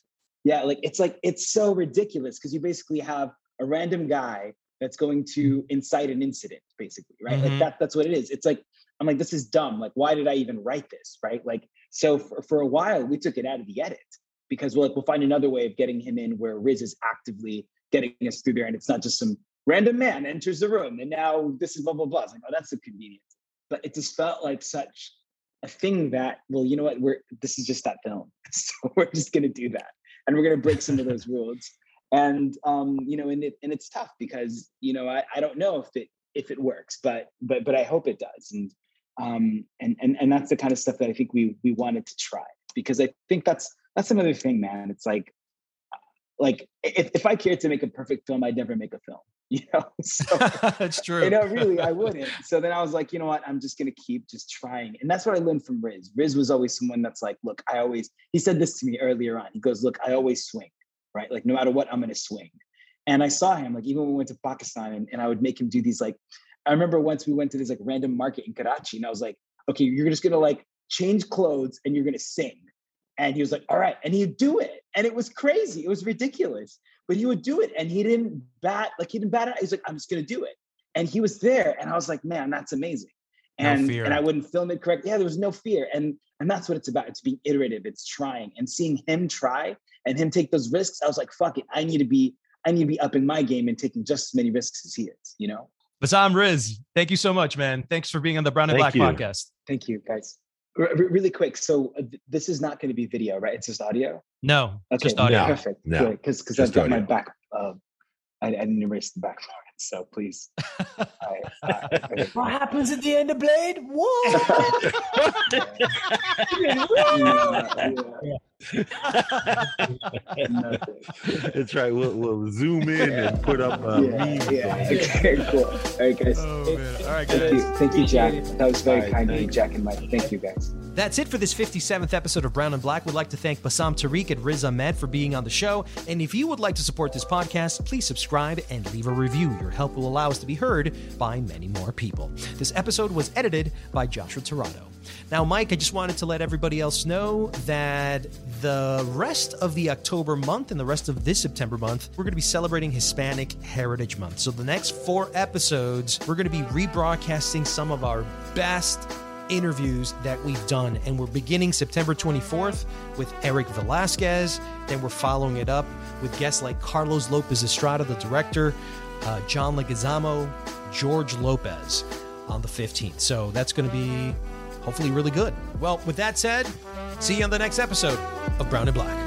yeah, like it's like it's so ridiculous because you basically have a random guy that's going to mm-hmm. incite an incident, basically, right? Mm-hmm. Like that that's what it is. It's like I'm like, this is dumb. Like, why did I even write this? Right. Like, so for, for a while we took it out of the edit because we're like, we'll find another way of getting him in where Riz is actively getting us through there. And it's not just some random man enters the room and now this is blah, blah, blah. It's like, oh, that's a convenience. But it just felt like such a thing that, well, you know what, we're this is just that film. So we're just gonna do that and we're going to break some of those rules and um you know and it and it's tough because you know I, I don't know if it if it works but but but i hope it does. And um and and and that's the kind of stuff that i think we we wanted to try because i think that's that's another thing man. It's like like if, if i cared to make a perfect film i'd never make a film you know? So, that's true. you know really i wouldn't. So then i was like you know what? I'm just gonna keep just trying. And that's what i learned from riz. Riz was always someone that's like look i always he said this to me earlier on. He goes look i always swing right? Like no matter what i'm gonna swing. And i saw him like even when we went to pakistan and, and i would make him do these like i remember once we went to this like random market in karachi and i was like okay you're just gonna like change clothes and you're gonna sing and he was like all right and he'd do it and it was crazy it was ridiculous but he would do it and he didn't bat like he didn't bat it. He's like, I'm just gonna do it. And he was there, and I was like, man, that's amazing. And no and I wouldn't film it correct. Yeah, there was no fear. And and that's what it's about. It's being iterative, it's trying. And seeing him try and him take those risks, I was like, fuck it. I need to be, I need to be up in my game and taking just as many risks as he is, you know? Bassam Riz, thank you so much, man. Thanks for being on the Brown and thank Black you. podcast. Thank you, guys. R- really quick. So uh, this is not going to be video, right? It's just audio. No, okay, just audio. Perfect. No, because because I've got audio. my back. Uh, I, I didn't erase the back So please. All right, uh. What happens at the end of Blade? What? That's right. We'll, we'll zoom in and put up uh, yeah, memes. yeah. Okay, cool. All right, guys. Oh, man. All right, Thank you, thank you, Jack. That was very All right, kind of you. Jack and Mike. Thank you, guys. That's it for this 57th episode of Brown and Black. We'd like to thank Bassam Tariq and Riz Ahmed for being on the show. And if you would like to support this podcast, please subscribe and leave a review. Your help will allow us to be heard by many more people. This episode was edited by Joshua Torado. Now, Mike, I just wanted to let everybody else know that the rest of the October month and the rest of this September month, we're going to be celebrating Hispanic Heritage Month. So, the next four episodes, we're going to be rebroadcasting some of our best interviews that we've done. And we're beginning September 24th with Eric Velasquez. Then we're following it up with guests like Carlos Lopez Estrada, the director, uh, John Leguizamo, George Lopez on the 15th. So that's going to be hopefully really good. Well, with that said, see you on the next episode of Brown and Black.